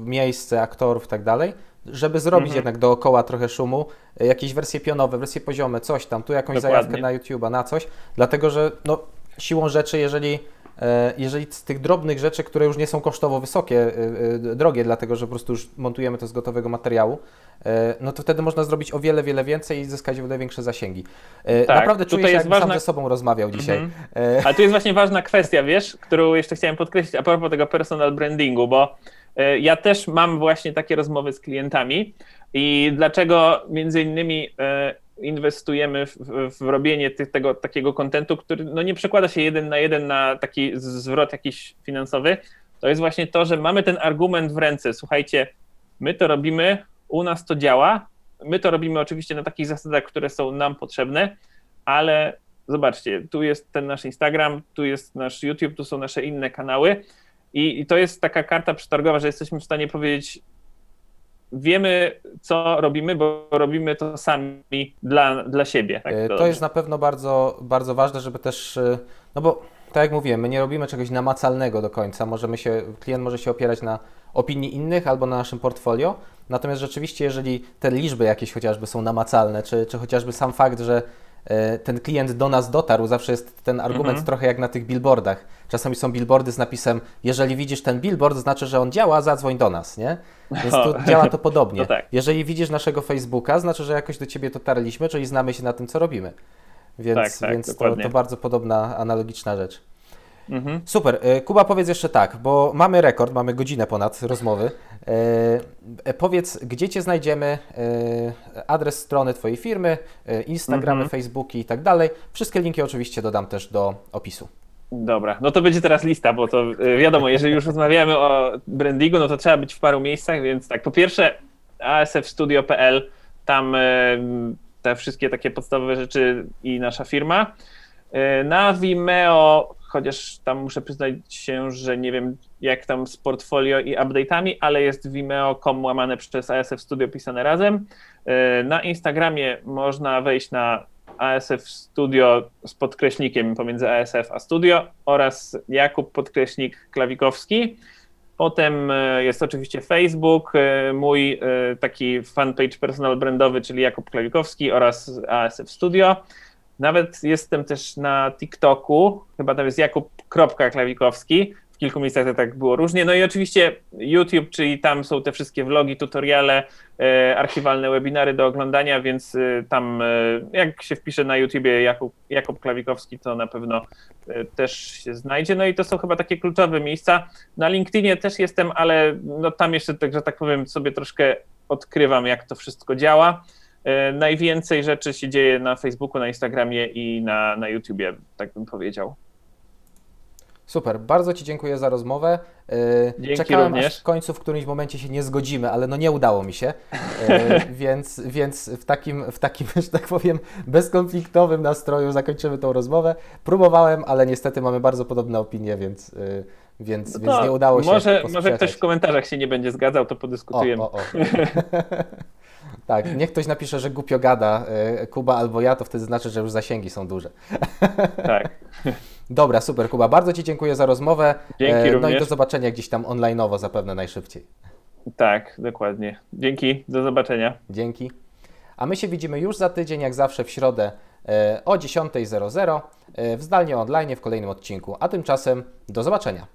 miejsce, aktorów i tak dalej, żeby zrobić mhm. jednak dookoła trochę szumu, e, jakieś wersje pionowe, wersje poziome, coś tam, tu jakąś Dokładnie. zajawkę na YouTube'a, na coś, dlatego że no, siłą rzeczy, jeżeli jeżeli z tych drobnych rzeczy, które już nie są kosztowo wysokie, e, e, drogie, dlatego że po prostu już montujemy to z gotowego materiału, no to wtedy można zrobić o wiele, wiele więcej i zyskać o wiele większe zasięgi. Tak, Naprawdę czuję się, jakbym ważna... sam ze sobą rozmawiał dzisiaj. Mhm. Ale tu jest właśnie ważna kwestia, wiesz, którą jeszcze chciałem podkreślić a propos tego personal brandingu, bo ja też mam właśnie takie rozmowy z klientami i dlaczego między innymi inwestujemy w, w robienie tego takiego kontentu, który no nie przekłada się jeden na jeden na taki zwrot jakiś finansowy, to jest właśnie to, że mamy ten argument w ręce. Słuchajcie, my to robimy, u nas to działa. My to robimy oczywiście na takich zasadach, które są nam potrzebne, ale zobaczcie, tu jest ten nasz Instagram, tu jest nasz YouTube, tu są nasze inne kanały. I, i to jest taka karta przetargowa, że jesteśmy w stanie powiedzieć, wiemy, co robimy, bo robimy to sami dla, dla siebie. Tak to, to jest na pewno bardzo, bardzo ważne, żeby też, e, no bo tak jak mówiłem, my nie robimy czegoś namacalnego do końca. Możemy się, klient może się opierać na opinii innych albo na naszym portfolio. Natomiast rzeczywiście, jeżeli te liczby jakieś chociażby są namacalne, czy, czy chociażby sam fakt, że E, ten klient do nas dotarł, zawsze jest ten argument mhm. trochę jak na tych billboardach. Czasami są billboardy z napisem, jeżeli widzisz ten billboard, znaczy, że on działa, zadzwoń do nas, nie? Więc to, [LAUGHS] działa to podobnie. To [LAUGHS] tak. Jeżeli widzisz naszego Facebooka, znaczy, że jakoś do Ciebie dotarliśmy, czyli znamy się na tym, co robimy. Więc, tak, tak, więc to, to bardzo podobna, analogiczna rzecz. Mhm. Super. E, Kuba, powiedz jeszcze tak, bo mamy rekord, mamy godzinę ponad rozmowy. E, e, powiedz, gdzie Cię znajdziemy, e, adres strony Twojej firmy, e, Instagramy, mhm. Facebooki i tak dalej. Wszystkie linki oczywiście dodam też do opisu. Dobra, no to będzie teraz lista, bo to e, wiadomo, jeżeli już rozmawiamy o brandingu, no to trzeba być w paru miejscach, więc tak, po pierwsze asfstudio.pl, tam te wszystkie takie podstawowe rzeczy i nasza firma. Na Vimeo chociaż tam muszę przyznać się, że nie wiem jak tam z portfolio i update'ami, ale jest vimeo.com łamane przez ASF Studio pisane razem. E, na Instagramie można wejść na ASF Studio z podkreśnikiem pomiędzy ASF a Studio oraz Jakub podkreśnik Klawikowski. Potem e, jest oczywiście Facebook, e, mój taki fanpage personal brandowy, czyli Jakub Klawikowski oraz ASF Studio. Nawet jestem też na TikToku, chyba tam jest Jakub.klawikowski, w kilku miejscach to tak było różnie. No i oczywiście YouTube, czyli tam są te wszystkie vlogi, tutoriale, e, archiwalne webinary do oglądania, więc e, tam e, jak się wpisze na YouTubie Jakub, Jakub Klawikowski, to na pewno e, też się znajdzie. No i to są chyba takie kluczowe miejsca. Na LinkedInie też jestem, ale no tam jeszcze, tak, że tak powiem, sobie troszkę odkrywam, jak to wszystko działa. E, najwięcej rzeczy się dzieje na Facebooku, na Instagramie i na, na YouTubie, tak bym powiedział. Super, bardzo Ci dziękuję za rozmowę. E, Dzięki Czekałem również. aż w końcu w którymś momencie się nie zgodzimy, ale no nie udało mi się, e, [LAUGHS] więc, więc w takim, w takim, że tak powiem, bezkonfliktowym nastroju zakończymy tą rozmowę. Próbowałem, ale niestety mamy bardzo podobne opinie, więc, więc, no więc nie udało się Może, może ktoś w komentarzach się nie będzie zgadzał, to podyskutujemy. O, o, o. [LAUGHS] Tak, niech ktoś napisze, że głupio gada e, Kuba albo ja, to wtedy znaczy, że już zasięgi są duże. [LAUGHS] Tak. Dobra, super Kuba, bardzo Ci dziękuję za rozmowę. Dzięki e, No również. i do zobaczenia gdzieś tam online'owo zapewne najszybciej. Tak, dokładnie. Dzięki, do zobaczenia. Dzięki. A my się widzimy już za tydzień, jak zawsze w środę e, o 10.00 w zdalnie online w kolejnym odcinku. A tymczasem do zobaczenia.